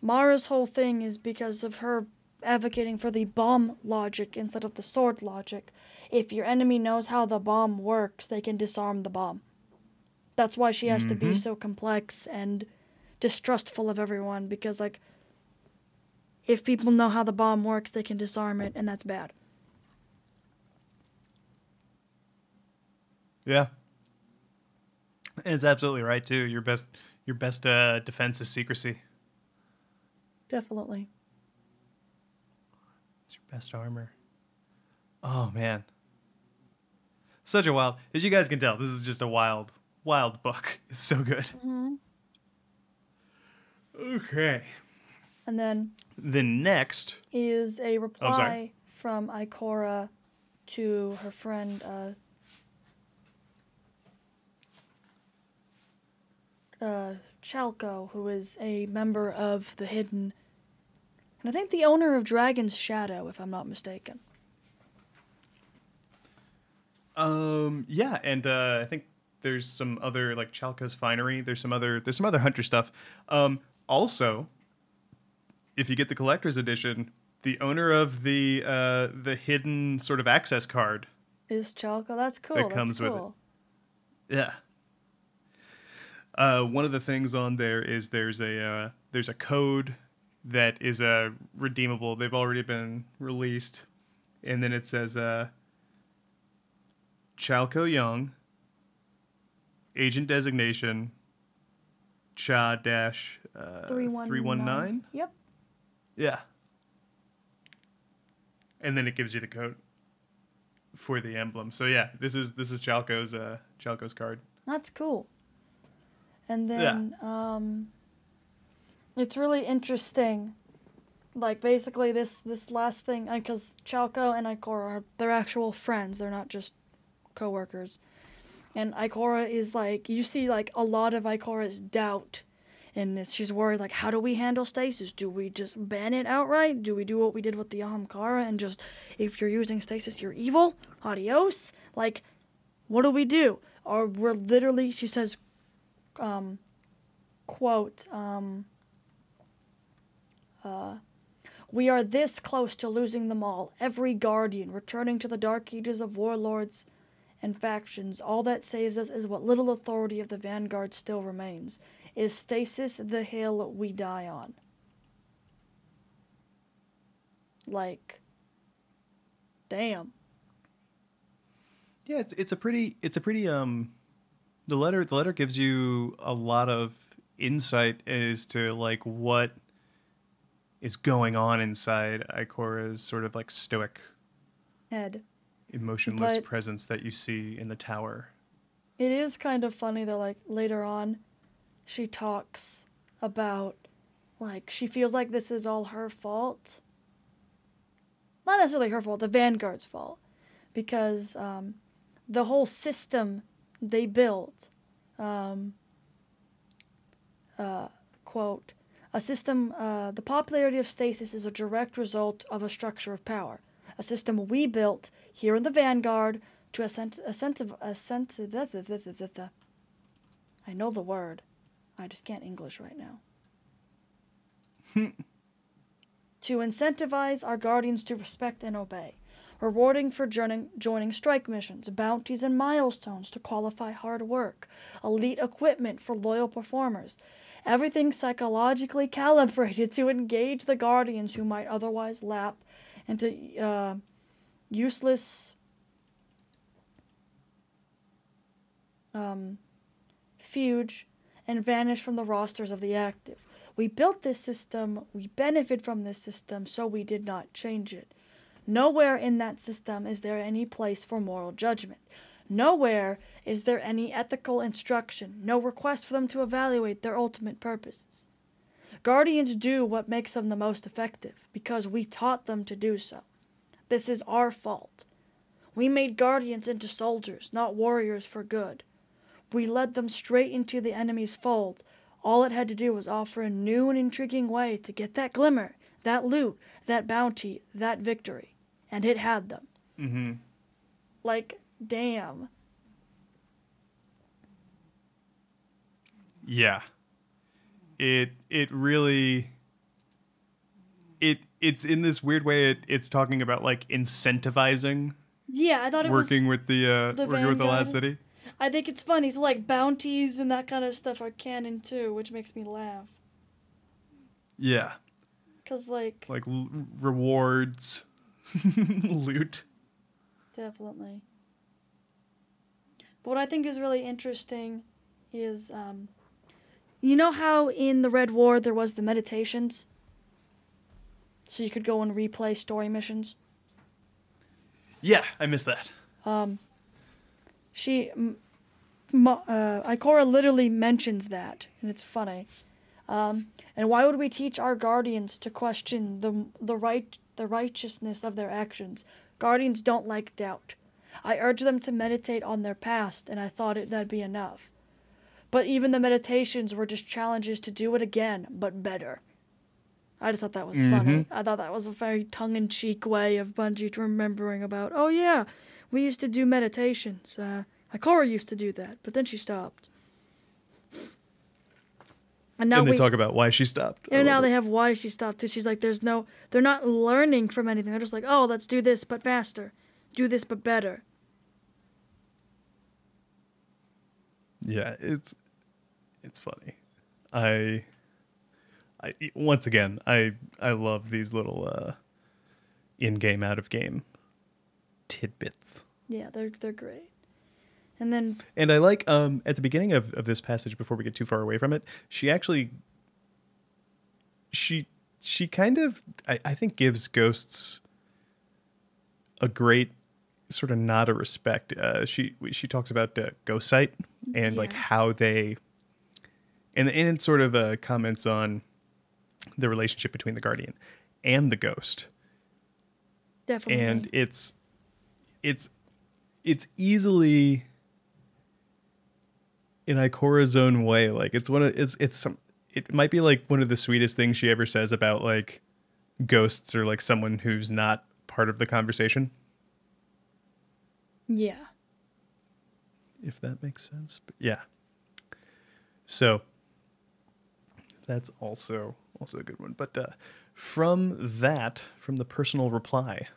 Mara's whole thing is because of her advocating for the bomb logic instead of the sword logic. If your enemy knows how the bomb works, they can disarm the bomb. That's why she has to be so complex and distrustful of everyone because, like, if people know how the bomb works, they can disarm it, and that's bad. Yeah. And it's absolutely right too. Your best your best uh, defense is secrecy. Definitely. It's your best armor. Oh man. Such a wild as you guys can tell, this is just a wild, wild book. It's so good. Okay. And then Then next is a reply from Ikora to her friend uh, uh, Chalco, who is a member of the Hidden, and I think the owner of Dragon's Shadow, if I'm not mistaken. Um. Yeah, and uh, I think there's some other like Chalka's Finery. There's some other there's some other hunter stuff. Um. Also, if you get the collector's edition, the owner of the uh the hidden sort of access card. Is Chalco? That's cool. That That's comes with it. Yeah. Uh, one of the things on there is there's a uh, there's a code that is uh, redeemable. They've already been released, and then it says uh, Chalco Young, agent designation, Cha dash uh, Three one nine. Yep. Yeah. And then it gives you the code for the emblem. So yeah, this is this is Chalco's uh Chalco's card. That's cool. And Yeah. then um it's really interesting. Like basically this this last thing because Chalco and Ikora are they're actual friends. They're not just coworkers. And Ikora is like you see like a lot of Ikora's doubt in this. She's worried like how do we handle stasis? Do we just ban it outright? Do we do what we did with the Ahamkara and just if you're using stasis you're evil? Adios? Like what do we do? Or we're literally she says um quote um uh we are this close to losing them all, every guardian, returning to the dark ages of warlords and factions. All that saves us is what little authority of the vanguard still remains. Is stasis the hill we die on? Like, damn. Yeah, it's it's a pretty it's a pretty um the letter the letter gives you a lot of insight as to like what is going on inside Ikora's sort of like stoic Head. Emotionless But- presence that you see in the tower. It is kind of funny that like later on she talks about like she feels like this is all her fault. Not necessarily her fault, the Vanguard's fault. Because um, the whole system they built, um, uh, quote, a system, uh, the popularity of stasis is a direct result of a structure of power. A system we built here in the Vanguard to a sense, a sense of, a sense of, I know the word. I just can't English right now. to incentivize our guardians to respect and obey, rewarding for joining, joining strike missions, bounties and milestones to qualify hard work, elite equipment for loyal performers, everything psychologically calibrated to engage the guardians who might otherwise lap into uh, useless um, fugue and vanish from the rosters of the active. We built this system, we benefit from this system, so we did not change it. Nowhere in that system is there any place for moral judgment. Nowhere is there any ethical instruction, no request for them to evaluate their ultimate purposes. Guardians do what makes them the most effective, because we taught them to do so. This is our fault. We made guardians into soldiers, not warriors for good. We led them straight into the enemy's fold. All it had to do was offer a new and intriguing way to get that glimmer, that loot, that bounty, that victory. And it had them. Mm-hmm. Like, damn. Yeah. It it really it it's in this weird way it, it's talking about like incentivizing Yeah, I thought it working was. with the uh the working with the last city. I think it's funny. So, like, bounties and that kind of stuff are canon too, which makes me laugh. Yeah. Because, like, Like l- rewards loot. Definitely. But what I think is really interesting is, um, you know how in the Red War there was the meditations, so you could go and replay story missions. Yeah, I missed that. Um, she, m- uh, Ikora literally mentions that, and it's funny. Um, and why would we teach our guardians to question the the right the righteousness of their actions? Guardians don't like doubt. I urge them to meditate on their past, and I thought it, that'd be enough. But even the meditations were just challenges to do it again, but better. I just thought that was funny. I thought that was a very tongue in cheek way of Bungie remembering about, oh yeah, we used to do meditations. Uh, Ikora used to do that, but then she stopped. And now and they we, talk about why she stopped. and now little they have why she stopped too. She's like, there's no, they're not learning from anything. They're just like, oh, let's do this, but faster. Do this, but better. Yeah, it's it's funny. I I once again, I I love these little uh in-game out of game tidbits. Yeah, they're they're great. And then And I like um at the beginning of, of this passage before we get too far away from it, she actually she she kind of I, I think gives ghosts a great sort of nod of respect. Uh, she she talks about uh, ghost sight and like how they and it sort of uh, comments on the relationship between the guardian and the ghost definitely. and it's it's it's easily in Ikora's own way. Like it's one of it's it's some it might be like one of the sweetest things she ever says about like ghosts or like someone who's not part of the conversation. Yeah. if that makes sense. But yeah. So that's also also a good one. But uh, from that, from the personal reply,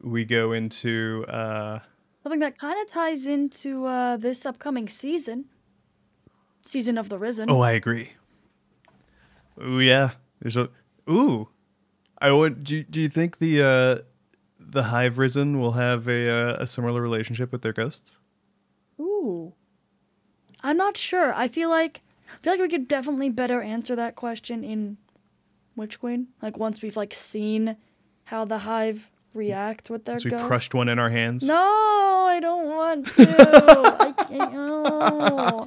we go into uh, Something that kind of ties into uh, this upcoming season. Season of the Risen. oh, I agree. Ooh, yeah. There's a ooh. I would. Do, you- do you think the uh, the Hive Risen will have a uh, a similar relationship with their ghosts? Ooh. I'm not sure. I feel like I feel like we could definitely better answer that question in Witch Queen. Like once we've like seen how the hive react with their So we ghosts. crushed one in our hands. No, I don't want to. I can't. No.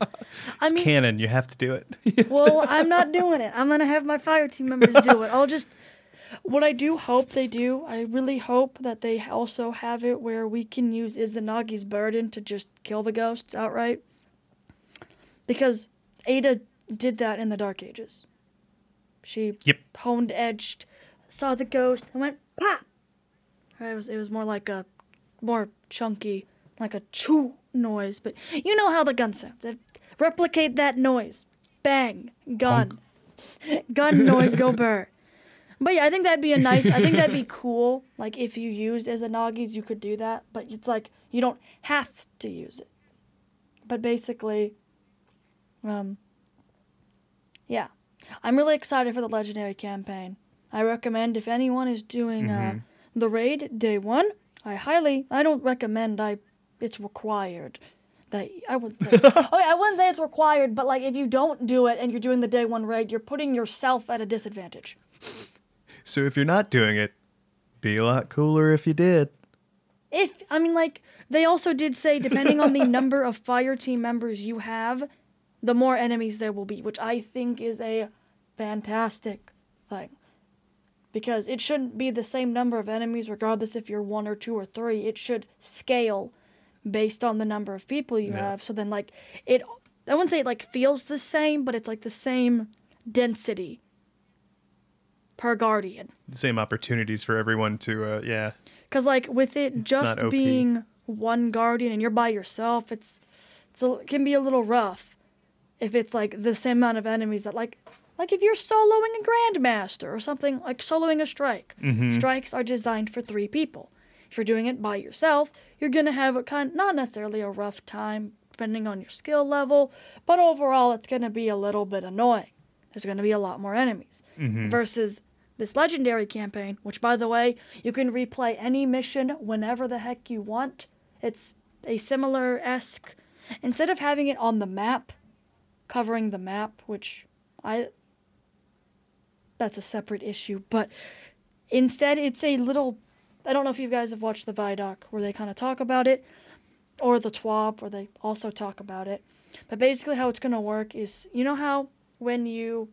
I it's mean, canon. You have to do it. well, I'm not doing it. I'm gonna have my fire team members do it. I'll just. What I do hope they do, I really hope that they also have it where we can use Izanagi's burden to just kill the ghosts outright. Because Ada did that in the Dark Ages. She Yep. honed edged, saw the ghost, and went pop. It was it was more like a more chunky, like a choo noise, but you know how the gun sounds. It- replicate that noise. Bang, gun. gun noise go burr. But yeah, I think that'd be a nice I think that'd be cool. Like if you used Izanagi's you could do that, but it's like you don't have to use it. But basically um yeah. I'm really excited for the legendary campaign. I recommend if anyone is doing uh, the raid day one, I highly I don't recommend I it's required. That I wouldn't say okay, I wouldn't say it's required, but like if you don't do it and you're doing the day one raid, you're putting yourself at a disadvantage. So if you're not doing it, be a lot cooler if you did. If I mean like they also did say depending on the number of fire team members you have, the more enemies there will be, which I think is a fantastic thing. Because it shouldn't be the same number of enemies regardless if you're one or two or three. It should scale based on the number of people you Yeah. have. So then like it I wouldn't say it like feels the same, but it's like the same density per guardian. Same opportunities for everyone to, uh, yeah. Cause like with it just being one guardian and you're by yourself, it's it's a, it can be a little rough if it's like the same amount of enemies that like like if you're soloing a grandmaster or something like soloing a strike. Mm-hmm. Strikes are designed for three people. If you're doing it by yourself, you're gonna have a kind not necessarily a rough time depending on your skill level, but overall it's gonna be a little bit annoying. There's gonna be a lot more enemies mm-hmm. versus this legendary campaign, which by the way, you can replay any mission whenever the heck you want. It's a similar esque instead of having it on the map, covering the map, which I that's a separate issue, but instead it's a little I don't know if you guys have watched the Vidoc where they kind of talk about it or the TWAB where they also talk about it. But basically how it's going to work is you know how when you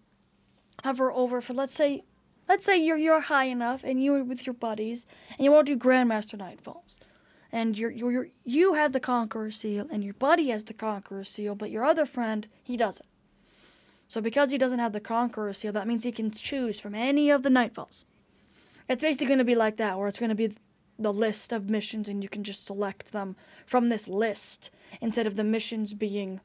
hover over for let's say let's say you're you're high enough and you're with your buddies and you want to do Grandmaster Nightfalls. And you're, you're, you have the Conqueror seal and your buddy has the Conqueror seal, but your other friend, he doesn't. So because he doesn't have the Conqueror seal, that means he can choose from any of the Nightfalls. It's basically going to be like that, where it's going to be the list of missions and you can just select them from this list instead of the missions being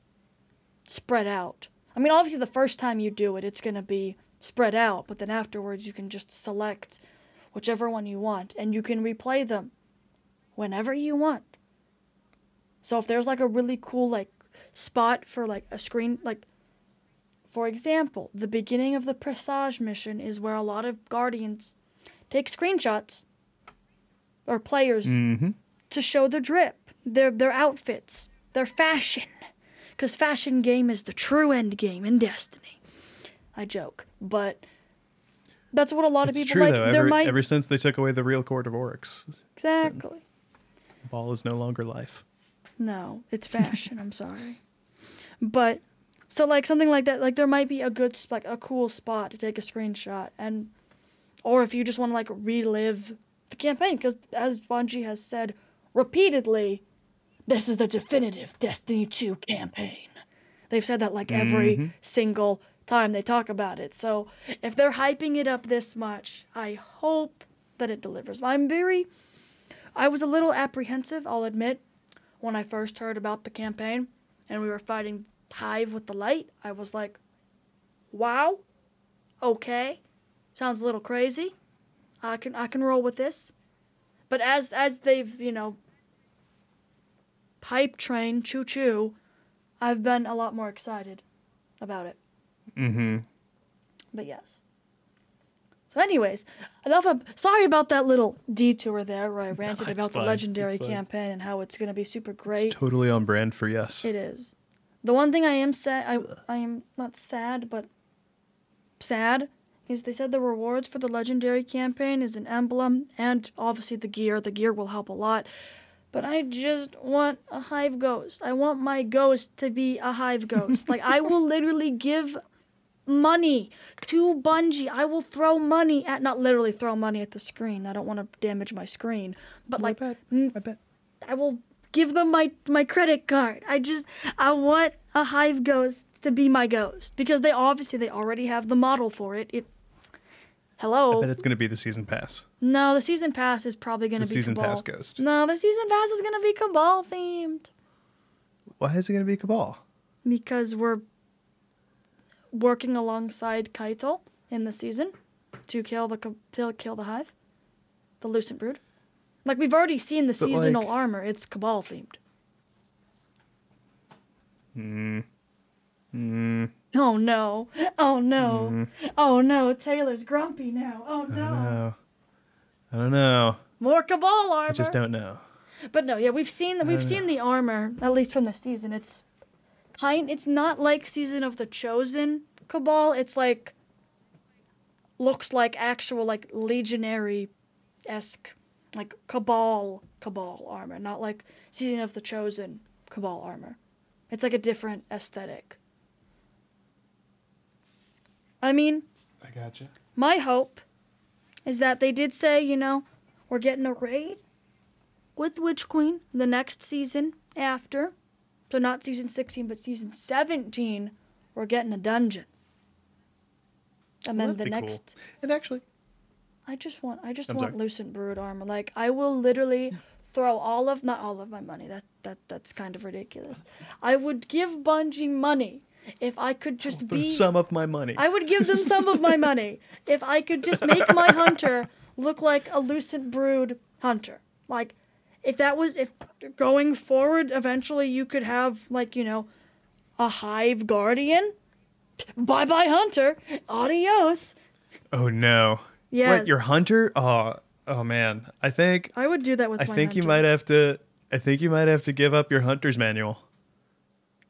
spread out. I mean, obviously, the first time you do it, it's going to be spread out, but then afterwards, you can just select whichever one you want and you can replay them whenever you want. So if there's like a really cool like spot for like a screen like for example, the beginning of the Presage mission is where a lot of guardians take screenshots or players Mm-hmm. to show their drip, their their outfits, their fashion. Cuz fashion game is the true end game in Destiny. I joke, but that's what a lot of It's people true, like. though. there Ever, might ever since they took away the real court of Oryx, exactly. Ball is no longer life. No, it's fashion. I'm sorry, but so like something like that, like there might be a good, like a cool spot to take a screenshot, and or if you just want to like relive the campaign, because as Bungie has said repeatedly, this is the definitive Destiny 2 campaign. They've said that like every mm-hmm. single time they talk about it. So if they're hyping it up this much, I hope that it delivers. I'm very. I was a little apprehensive, I'll admit, when I first heard about the campaign and we were fighting Hive with the light. I was like, wow, okay, sounds a little crazy. I can I can roll with this. But as as they've you know pipe train choo choo, I've been a lot more excited about it. Mm-hmm. But yes. So, anyways, enough of. Sorry about that little detour there where I ranted it's about the legendary campaign and how it's going to be super great. Totally on brand for yes. It is. The one thing I am sad, I I am not sad, but sad, is they said the rewards for the legendary campaign is an emblem and obviously the gear. The gear will help a lot. But I just want a hive ghost. I want my ghost to be a hive ghost. like I will literally give money to Bungie. I will throw money at not literally throw money at the screen. I don't want to damage my screen. But like I bet. n- I bet. I will give them my my credit card. I just I want a hive ghost to be my ghost because they obviously they already have the model for it. It I Hello. bet it's gonna be the season pass. No, the season pass is probably going to be season Cabal. pass ghost. No, the season pass is going to be Cabal themed Why is it gonna be Cabal? because we're working alongside Caiatl in the season to kill the to kill the hive, the Lucent Brood. Like we've already seen the But, seasonal like- armor. It's Cabal themed. Hmm. Hmm. Oh no. Oh no. Mm-hmm. Oh no. Taylor's grumpy now. Oh I no. don't know. I don't know. More Cabal armor. I just don't know. But no, yeah, we've seen the, we've seen the armor at least from the season. It's kind. It's not like season of the Chosen Cabal. It's like looks like actual like legionary esque like Cabal Cabal armor, not like season of the Chosen Cabal armor. It's like a different aesthetic. I mean, I gotcha. my hope is that they did say, you know, we're getting a raid with Witch Queen the next season after. So not season 16, but season 17, we're getting a dungeon. And then the that'd cool. next And actually, I just want I just I'm want sorry. Lucent Brood armor. Like I will literally throw all of not all of my money. That that that's kind of ridiculous. I would give Bungie money if I could just be some of my money. I would give them some of my money if I could just make my hunter look like a lucent brood hunter. Like if that was if going forward eventually you could have like, you know, a hive guardian. Bye bye hunter. Adios. oh no. Yes. What your hunter? Oh, oh man. I think I would do that with I think you might have to. I think you might have to give up your hunter's manual.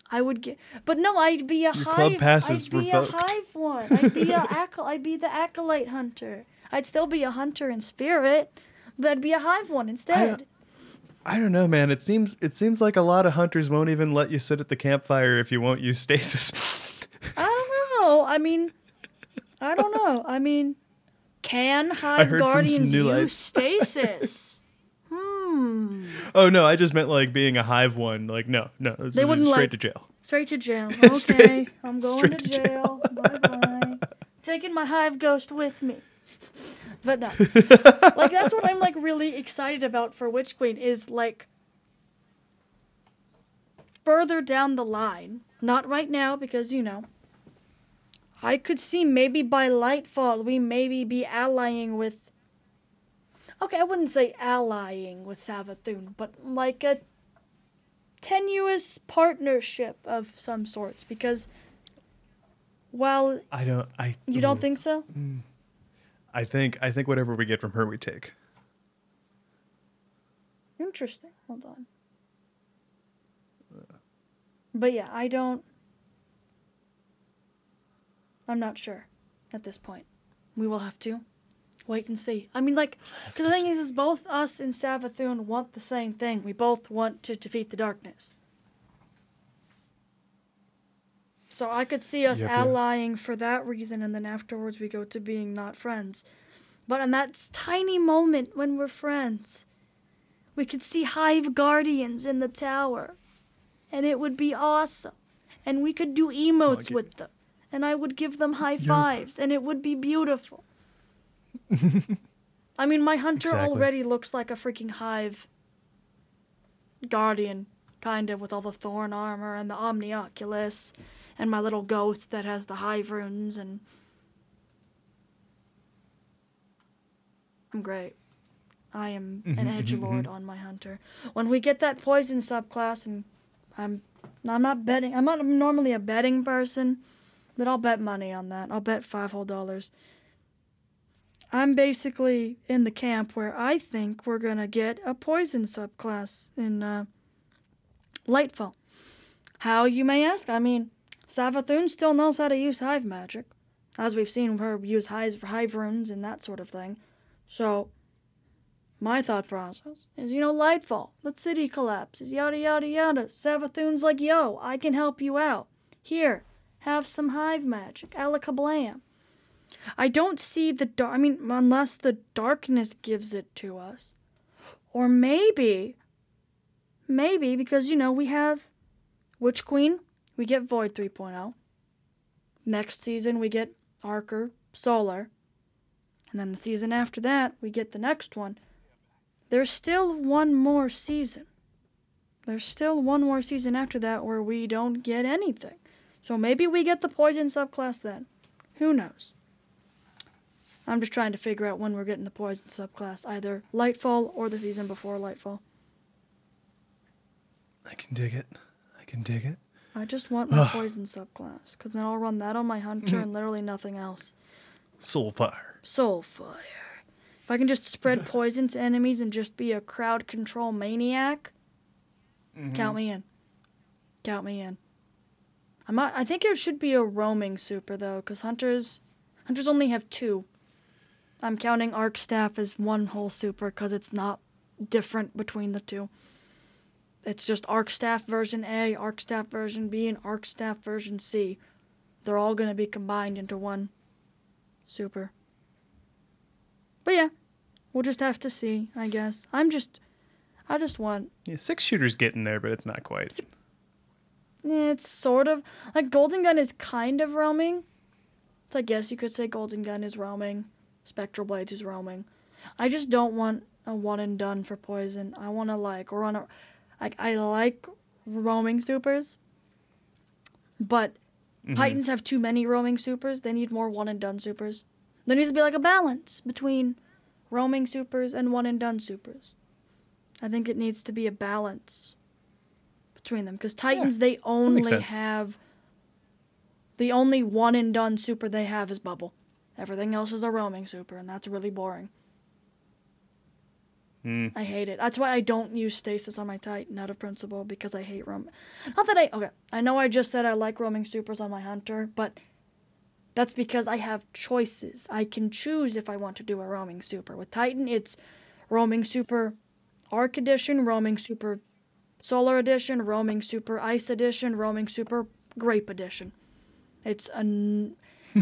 I would get, but no, I'd be a Your hive. club pass I'd be revoked. a hive one. I'd be a acol- I'd be the acolyte hunter. I'd still be a hunter in spirit, but I'd be a hive one instead. I don't know, man. It seems it seems like a lot of hunters won't even let you sit at the campfire if you won't use stasis. I don't know. I mean, I don't know. I mean, can hive heard from some guardians use lights. stasis? hmm. oh no, I just meant like being a hive one. Like no, no, They wouldn't straight let- to jail. Straight to jail. Okay, Straight- I'm going to to jail. Bye bye. Taking my hive ghost with me. But no, like that's what I'm like really excited about for Witch Queen is like further down the line. Not right now because you know. I could see maybe by Lightfall we maybe be allying with. Okay, I wouldn't say allying with Savathun, but like a tenuous partnership of some sorts because while I don't. I you don't ooh. think so mm. I think I think whatever we get from her, we take. interesting. Hold on. But yeah i don't i'm not sure at this point. We will have to wait and see. I mean like because the thing is is both us and savathun want the same thing. We both want to defeat the darkness so i could see us Yep, yeah. allying for that reason and then afterwards we go to being not friends but in that tiny moment when we're friends We could see Hive Guardians in the tower. And it would be awesome. And we could do emotes with them. And I would give them high fives. And it would be beautiful. I mean, my hunter Exactly. already looks like a freaking Hive Guardian, kind of, with all the thorn armor and the Omnioculus. And my little ghost that has the Hive runes. And I'm great. I am an mm-hmm, mm-hmm, edge mm-hmm. lord on my hunter. When we get that poison subclass, and I'm I'm not betting. I'm not normally a betting person, but I'll bet money on that. I'll bet five whole dollars. I'm basically in the camp where I think we're gonna get a poison subclass in uh, Lightfall. How you may ask? I mean, Savathun still knows how to use hive magic, as we've seen her use hive hive runes and that sort of thing. So, my thought process is, you know, Lightfall, the city collapses, yada yada yada. Savathun's like, yo, I can help you out. Here, have some hive magic, alakablam. I don't see the dark. I mean, unless the darkness gives it to us, or maybe, maybe because you know we have Witch Queen, we get Void 3.0. Next season we get Archer, Solar, and then the season after that we get the next one. There's still one more season. There's still one more season after that where we don't get anything. So maybe we get the poison subclass then. Who knows? I'm just trying to figure out when we're getting the poison subclass, either Lightfall or the season before Lightfall. I can dig it. I can dig it. I just want my poison subclass, because then I'll run that on my hunter mm-hmm. and literally nothing else. Soulfire. Soulfire. If I can just spread poison to enemies and just be a crowd control maniac, count mm-hmm. me in. Count me in. I might. I think it should be a roaming super though, because hunters, hunters only have two. I'm counting arc staff as one whole super because it's not different between the two. It's just arc staff version A, arc staff version B, and arc staff version C. They're all gonna be combined into one super. But yeah, we'll just have to see, I guess. I'm just, I just want Yeah, six shooters getting there, but it's not quite. It's sort of like Golden Gun is kind of roaming. So I guess you could say Golden Gun is roaming. Spectral Blades is roaming. I just don't want a one and done for poison. I want to like or run a like I like roaming supers. But Titans have too many roaming supers. They need more one and done supers. There needs to be like a balance between roaming supers and one and done supers. I think it needs to be a balance between them because Titans they only have the only one and done super they have is bubble. Everything else is a roaming super, and that's really boring. Mm. I hate it. That's why I don't use stasis on my Titan out of principle because I hate roam. Not that I okay. I know I just said I like roaming supers on my hunter, but that's because I have choices. I can choose if I want to do a roaming super. With Titan, it's roaming super Arc Edition, roaming super Solar Edition, roaming super Ice Edition, roaming super Grape Edition. It's an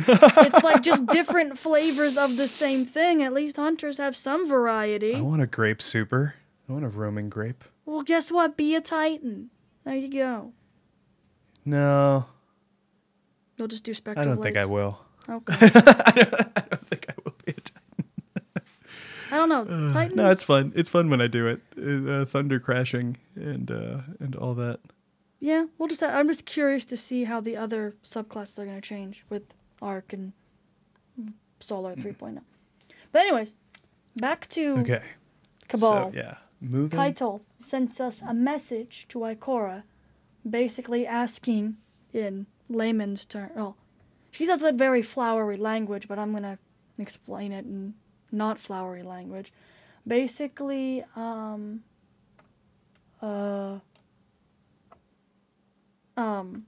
it's like just different flavors of the same thing. At least hunters have some variety. I want a grape super. I want a roaming grape. Well, guess what? Be a Titan. There you go. No, You'll just do I spectral don't think I will. Okay. I don't think I will be a Titan. I don't know. Titans. No, it's fun. It's fun when I do it. Uh, thunder crashing and uh, and all that. Yeah, we'll just. I'm just curious to see how the other subclasses are going to change with Arc and Solar 3.0. But anyways, back to Okay. Cabal. So yeah, moving. Caiatl sent us a message to Ikora, basically asking in layman's term. Oh, she says it very flowery language, but I'm gonna explain it in not flowery language. Basically, um, uh, um,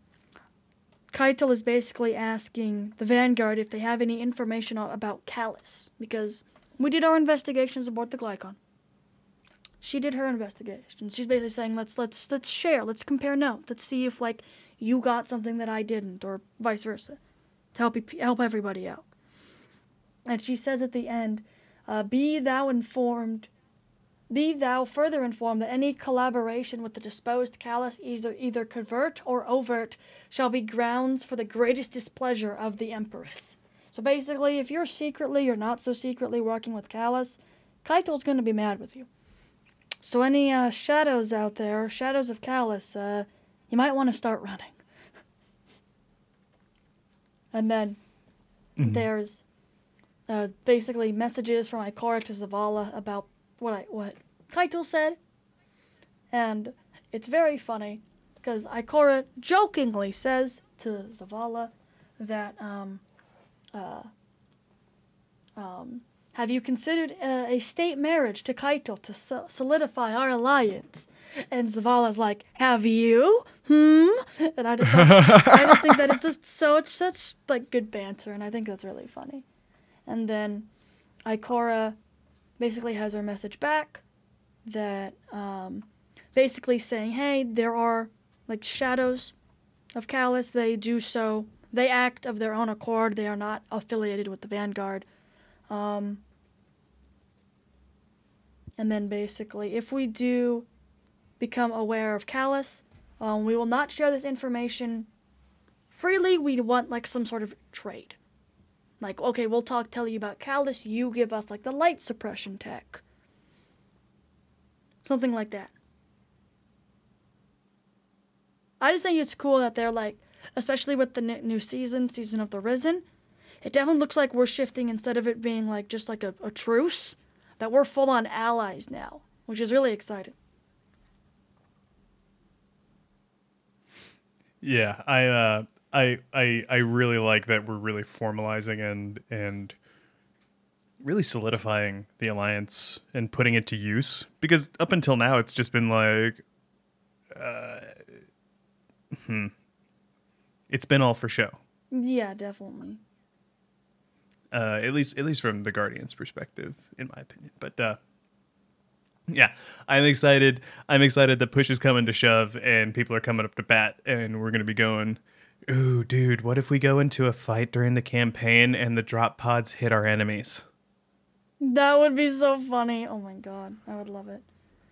Caiatl is basically asking the Vanguard if they have any information about Calus because we did our investigations aboard the Glykon she did her investigation. She's basically saying let's let's let's share, let's compare notes, let's see if like you got something that I didn't, or vice versa, to help help everybody out. And she says at the end, uh, "Be thou informed Be thou further informed that any collaboration with the disposed Calus, either either covert or overt, shall be grounds for the greatest displeasure of the Empress. So basically, if you're secretly or not so secretly working with Calus, Caiatl's gonna be mad with you. So any uh, shadows out there, shadows of Calus, uh, you might want to start running. and then there's uh, basically messages from Ikora to Zavala about what I what Caiatl said, and it's very funny because Ikora jokingly says to Zavala that um, uh, um, have you considered uh, a state marriage to Caiatl to so- solidify our alliance? And Zavala's like, have you? Hmm? And I just, thought, I just think that is just so such like good banter, and I think that's really funny. And then Ikora basically has her message back that um, basically saying, hey, there are like shadows of Calus. They do so. They act of their own accord. They are not affiliated with the Vanguard. Um, and then basically, if we do become aware of Calus, um, we will not share this information freely. We want like some sort of trade. Like, okay, we'll talk, tell you about Calus. You give us like the light suppression tech. Something like that. I just think it's cool that they're like, especially with the new season, season of the Risen. It definitely looks like we're shifting instead of it being like just like a, a truce, that we're full on allies now, which is really exciting. Yeah, I uh I I I really like that we're really formalizing and and really solidifying the alliance and putting it to use because up until now it's just been like uh hmm it's been all for show. Yeah, definitely. Uh at least at least from the Guardians perspective in my opinion. But uh yeah, I'm excited. I'm excited that push is coming to shove and people are coming up to bat and we're going to be going, ooh, dude, what if we go into a fight during the campaign and the drop pods hit our enemies? That would be so funny. Oh my god, I would love it.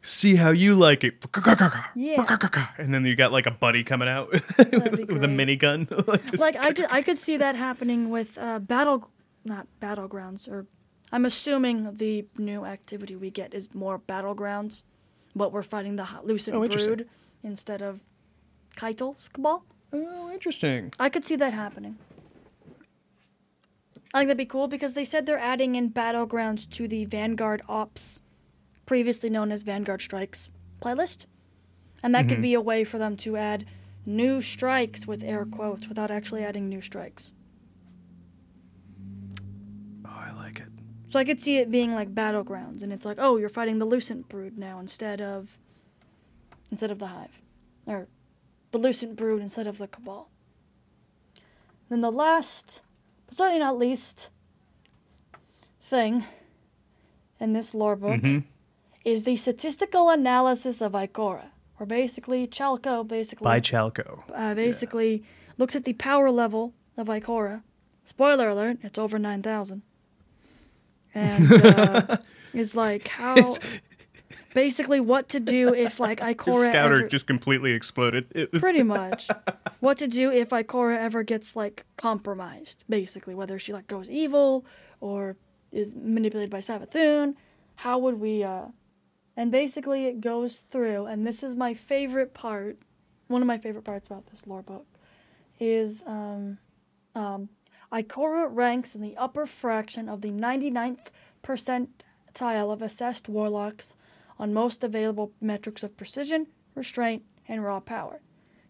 See how you like it. Yeah. And then you got like a buddy coming out with a minigun. like, Like I, did, I could see that happening with uh, battle, not battlegrounds, or I'm assuming the new activity we get is more battlegrounds, but we're fighting the Hot- Lucent Oh. Brood instead of Caiatl Cabal. Oh, interesting. I could see that happening. I think that'd be cool because they said they're adding in battlegrounds to the Vanguard Ops, previously known as Vanguard Strikes playlist, and that could mm-hmm. be a way for them to add new strikes with air quotes without actually adding new strikes. Oh, I like it. So I could see it being like battlegrounds, and it's like, oh, you're fighting the Lucent Brood now instead of instead of the Hive, or the Lucent Brood instead of the Cabal. Then the last, but certainly not least, thing in this lore book is the statistical analysis of Ikora, where basically Chalco basically By Chalco. uh, basically looks at the power level of Ikora. Spoiler alert, it's over 9,000. And uh, is like how. Basically, what to do if, like, Ikora. scouter ever, just completely exploded. It was pretty much. what to do if Ikora ever gets, like, compromised, basically. Whether she, like, goes evil or is manipulated by Savathun. How would we. uh And basically, it goes through, and this is my favorite part. One of my favorite parts about this lore book is um, um, Ikora ranks in the upper fraction of the 99th percentile of assessed warlocks on most available metrics of precision, restraint, and raw power.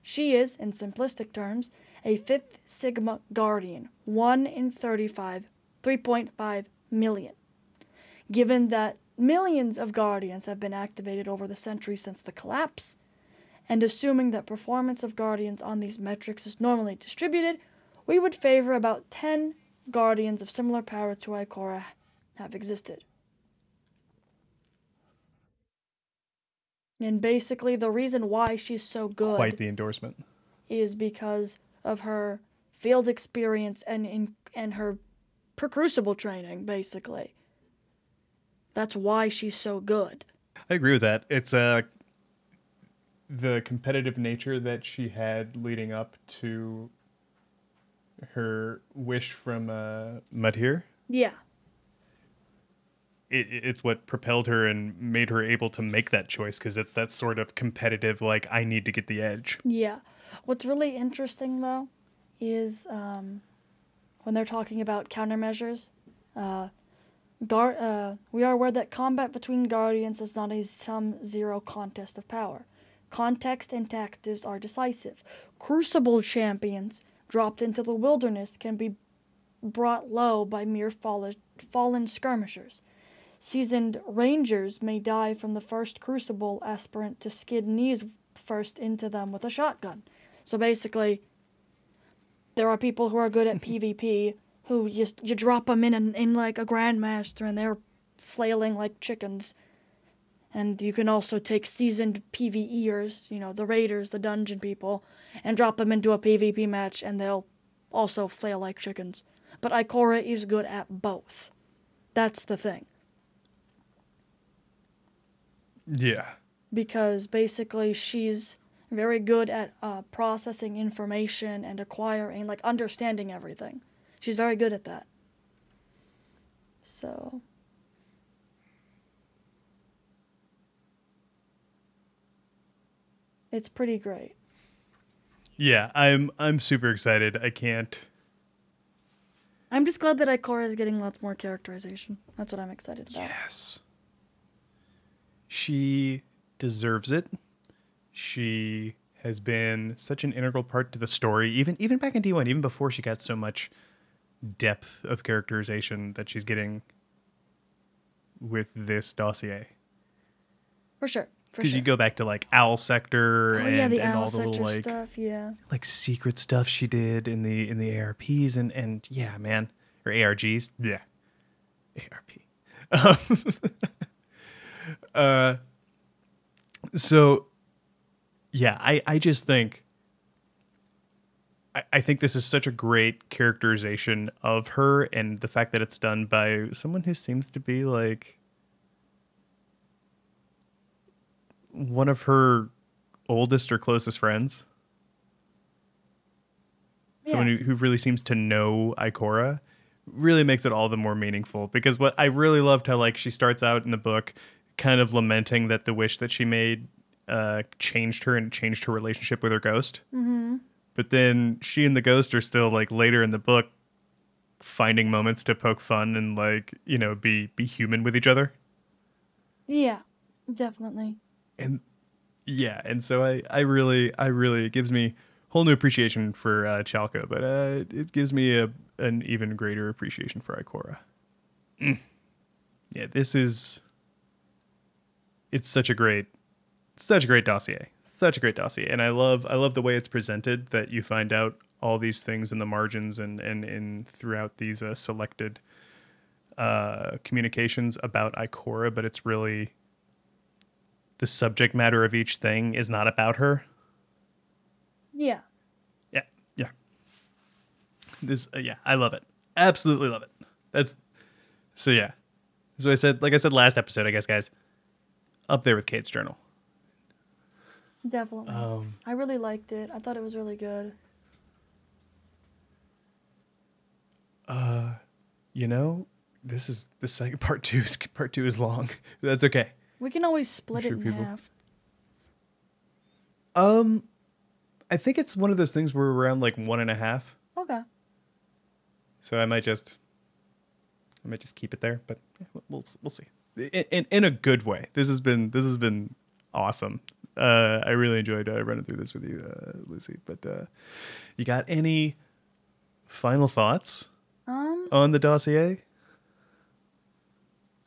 She is, in simplistic terms, a fifth Sigma Guardian, 1 in 35, 3.5 million. Given that millions of Guardians have been activated over the centuries since the collapse, and assuming that performance of Guardians on these metrics is normally distributed, we would favor about 10 Guardians of similar power to Ikora have existed. And basically, the reason why she's so good quite the endorsement. is because of her field experience and in, and her per crucible training, basically. That's why she's so good. I agree with that. It's uh the competitive nature that she had leading up to her wish from uh, Madhir. Yeah. It, it's what propelled her and made her able to make that choice because it's that sort of competitive, like I need to get the edge. Yeah. What's really interesting though is um, when they're talking about countermeasures. Uh, Gar- uh, we are aware that combat between guardians is not a sum zero contest of power. Context and tactics are decisive. Crucible champions dropped into the wilderness can be brought low by mere fallen, fallen skirmishers. Seasoned rangers may die from the first crucible aspirant to skid knees first into them with a shotgun. So basically, there are people who are good at PvP who just you drop them in, in in like a grandmaster and they're flailing like chickens and you can also take seasoned PvEers, you know, the raiders, the dungeon people, and drop them into a PvP match, and they'll also flail like chickens. But Ikora is good at both. That's the thing. Yeah. Because basically, she's very good at uh, processing information and acquiring, like, understanding everything. She's very good at that. So. It's pretty great. Yeah, I'm I'm super excited. I can't. I'm just glad that Ikora is getting lots more characterization. That's what I'm excited about. Yes. She deserves it. She has been such an integral part to the story, even even back in D1, even before she got so much depth of characterization that she's getting with this dossier. For sure. Because sure. you go back to like Owl Sector oh and, yeah, and all the little like stuff. Yeah. like secret stuff she did in the in the ARPs and and yeah, man, or ARGs, yeah, ARP. Um, uh, so yeah, I I just think. I, I think this is such a great characterization of her, and the fact that it's done by someone who seems to be like one of her oldest or closest friends someone who, who really seems to know Ikora really makes it all the more meaningful because what I really loved how like she starts out in the book kind of lamenting that the wish that she made uh, changed her and changed her relationship with her ghost. Mm-hmm. But then she and the ghost are still like later in the book finding moments to poke fun and like you know be be human with each other. Yeah. Definitely. and yeah and so i i really i really it gives me whole new appreciation for uh chalco but uh it gives me a an even greater appreciation for ikora Mm. yeah this is it's such a great such a great dossier such a great dossier and i love i love the way it's presented that you find out all these things in the margins and and in throughout these uh, selected uh communications about ikora but it's really the subject matter of each thing is not about her. Yeah. Yeah, yeah. This, uh, yeah, I love it. Absolutely love it. That's so. Yeah. So I said, like I said last episode, I guess, guys, up there with Cayde's journal. Definitely. Um, I really liked it. I thought it was really good. Uh, you know, this is the second part two. Is part two is long. That's okay. We can always split sure it in people- half. Um, I think it's one of those things where we're around like one and a half. Okay. So I might just, I might just keep it there. But yeah, we'll we'll see. In, in in a good way. This has been this has been awesome. Uh, I really enjoyed uh, running through this with you, uh, Lucy. But uh, you got any final thoughts Um. on the dossier?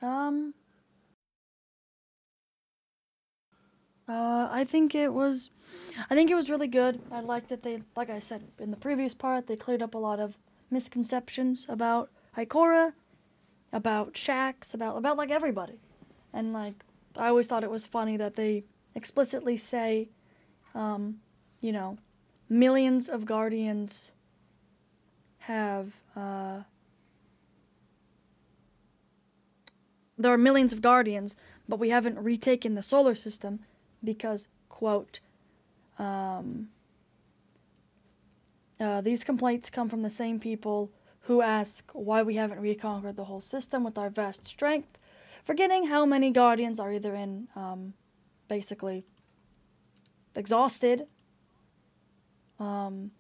Um. Uh, I think it was, I think it was really good. I liked that they, like I said in the previous part, they cleared up a lot of misconceptions about Ikora, about Shax, about about like everybody, and like I always thought it was funny that they explicitly say, um, you know, millions of guardians have uh, there are millions of guardians, but we haven't retaken the solar system because, quote, um, uh, these complaints come from the same people who ask why we haven't reconquered the whole system with our vast strength, forgetting how many guardians are either in, um, basically, exhausted, um,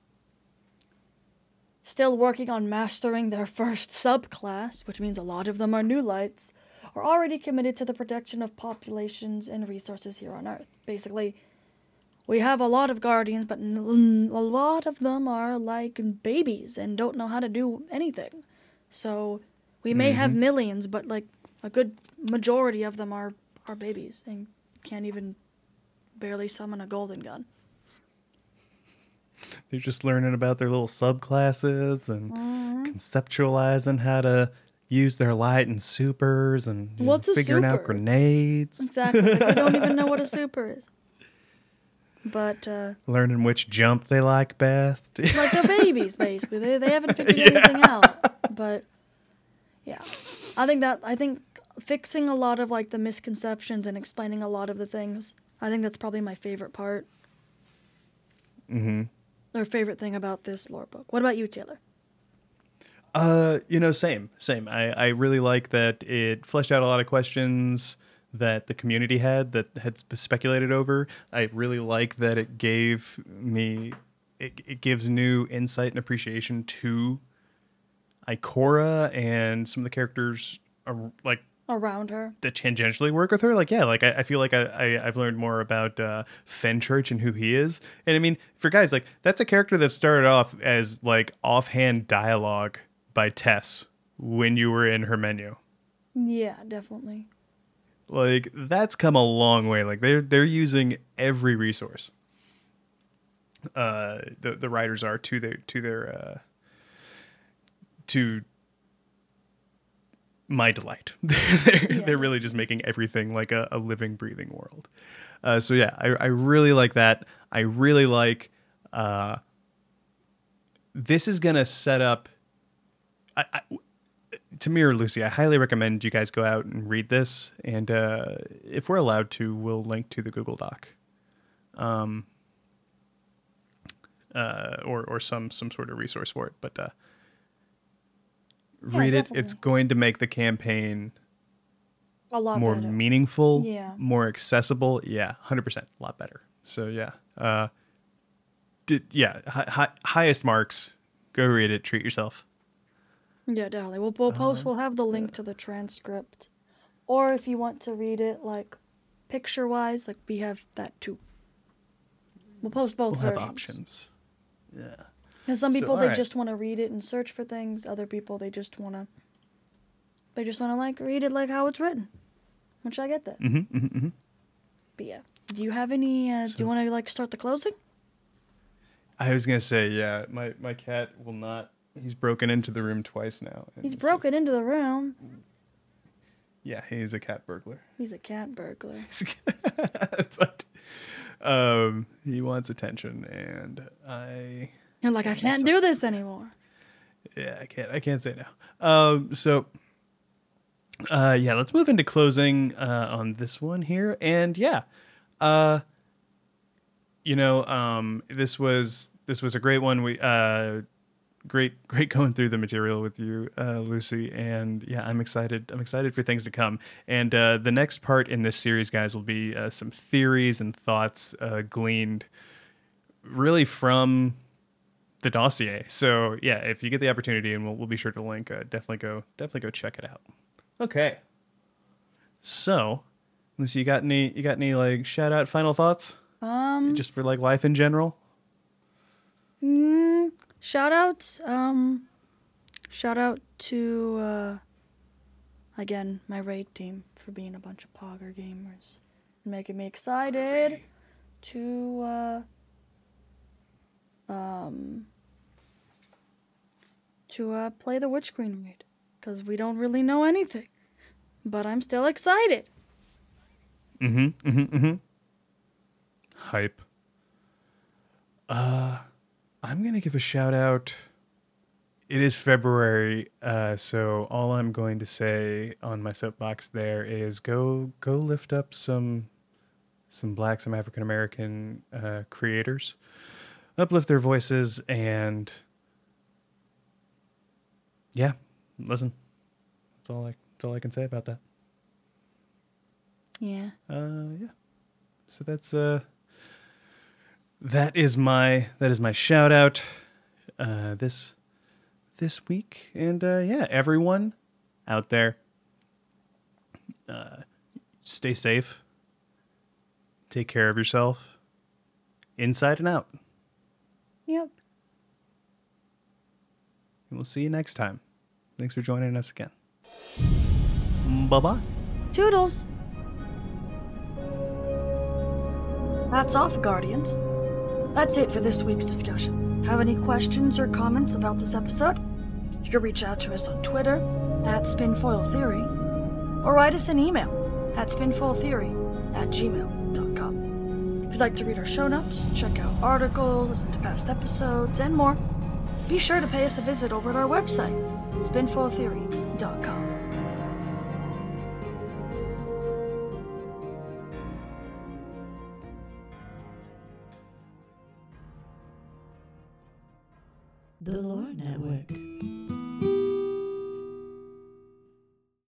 still working on mastering their first subclass, which means a lot of them are new lights, are already committed to the protection of populations and resources here on Earth. Basically, we have a lot of guardians, but a lot of them are like babies and don't know how to do anything. So we may have millions, but like a good majority of them are are babies and can't even barely summon a golden gun. They're just learning about their little subclasses and Mm-hmm. conceptualizing how to use their light and supers and know, What's a figuring out grenades, Exactly. Like, we don't even know what a super is. But uh, learning which jump they like best. like they're babies basically. They they haven't figured anything out. But yeah, I think that I think fixing a lot of like the misconceptions and explaining a lot of the things. I think that's probably my favorite part. mm-hmm. Or favorite thing about this lore book. What about you, Taylor? Uh, you know, same, same. I, I really like that it fleshed out a lot of questions that the community had that had speculated over. I really like that it gave me, it, it gives new insight and appreciation to Ikora and some of the characters are like Around her. that tangentially work with her. Like, yeah, like I, I feel like I, I I've learned more about uh, Fenchurch and who he is. And I mean, for guys, like that's a character that started off as like offhand dialogue by Tess when you were in her menu. Yeah, definitely. Like that's come a long way. Like they're they're using every resource. Uh, the the writers are to their to their uh, to my delight. they're Yeah. they're really just making everything like a, a living, breathing world. Uh, so yeah, I, I really like that. I really like. Uh, this is gonna set up. I, I, to mirror Lucy, I highly recommend you guys go out and read this. And uh, if we're allowed to, we'll link to the Google Doc, um, uh, or or some some sort of resource for it. But uh, read it. It's going to make the campaign A lot more better. meaningful, Yeah. more accessible. Yeah, hundred percent, a lot better. So yeah, uh, did yeah, hi, hi, highest marks. Go read it. Treat yourself. Yeah, definitely. We'll, we'll post. Uh-huh. We'll have the link to the transcript, or if you want to read it like picture wise, like we have that too. We'll post both We'll have options. Yeah. Because some So, people they alright. just want to read it and search for things. Other people they just want to. They just want to like read it like how it's written, which I get that. Mm-hmm, mm-hmm, mm-hmm. But yeah, do you have any? Uh, do you want to like start the closing? I was gonna say, yeah, my my cat will not. He's broken into the room twice now. He's broken just- into the room. yeah, he's a cat burglar. He's a cat burglar. but um, he wants attention, and I You're like I can't do this anymore. yeah, I can't I can't say no. Um, so uh, yeah, let's move into closing uh, on this one here, and yeah, uh, you know, um, this was this was a great one. We uh, great great going through the material with you, uh, Lucy, and yeah, I'm excited. I'm excited for things to come. And uh, the next part in this series, guys, will be uh, some theories and thoughts uh, gleaned really from the dossier. So yeah, if you get the opportunity, and we'll, we'll be sure to link, uh, definitely go definitely go check it out. Okay. So, Lucy, you got any you got any like shout out final thoughts Um, just for like life in general? Mm, shout outs. Um, shout out to uh, again my raid team for being a bunch of Pogger gamers, making me excited to uh, um to uh, play the Witch Queen raid because we don't really know anything, but I'm still excited. Mm-hmm. Mm-hmm. Mm-hmm. Hype. Uh, I'm gonna give a shout out. It is February, uh, so all I'm going to say on my soapbox there is go go lift up some some black, some African American uh, creators, uplift their voices, and yeah, listen. That's all I that's all I can say about that. Yeah. Uh, yeah. So that's uh, that is my that is my shout out uh, this this week, and uh, yeah, everyone out there, uh, stay safe, take care of yourself, inside and out. Yep. And we'll see you next time. Thanks for joining us again. Bye bye. Toodles. That's off, Guardians. That's it for this week's discussion. Have any questions or comments about this episode? You can reach out to us on Twitter at Spinfoil Theory or write us an email at spinfoiltheory at gmail.com. If you'd like to read our show notes, check out articles, listen to past episodes, and more, be sure to pay us a visit over at our website, spinfoiltheory.com. The Lore Network.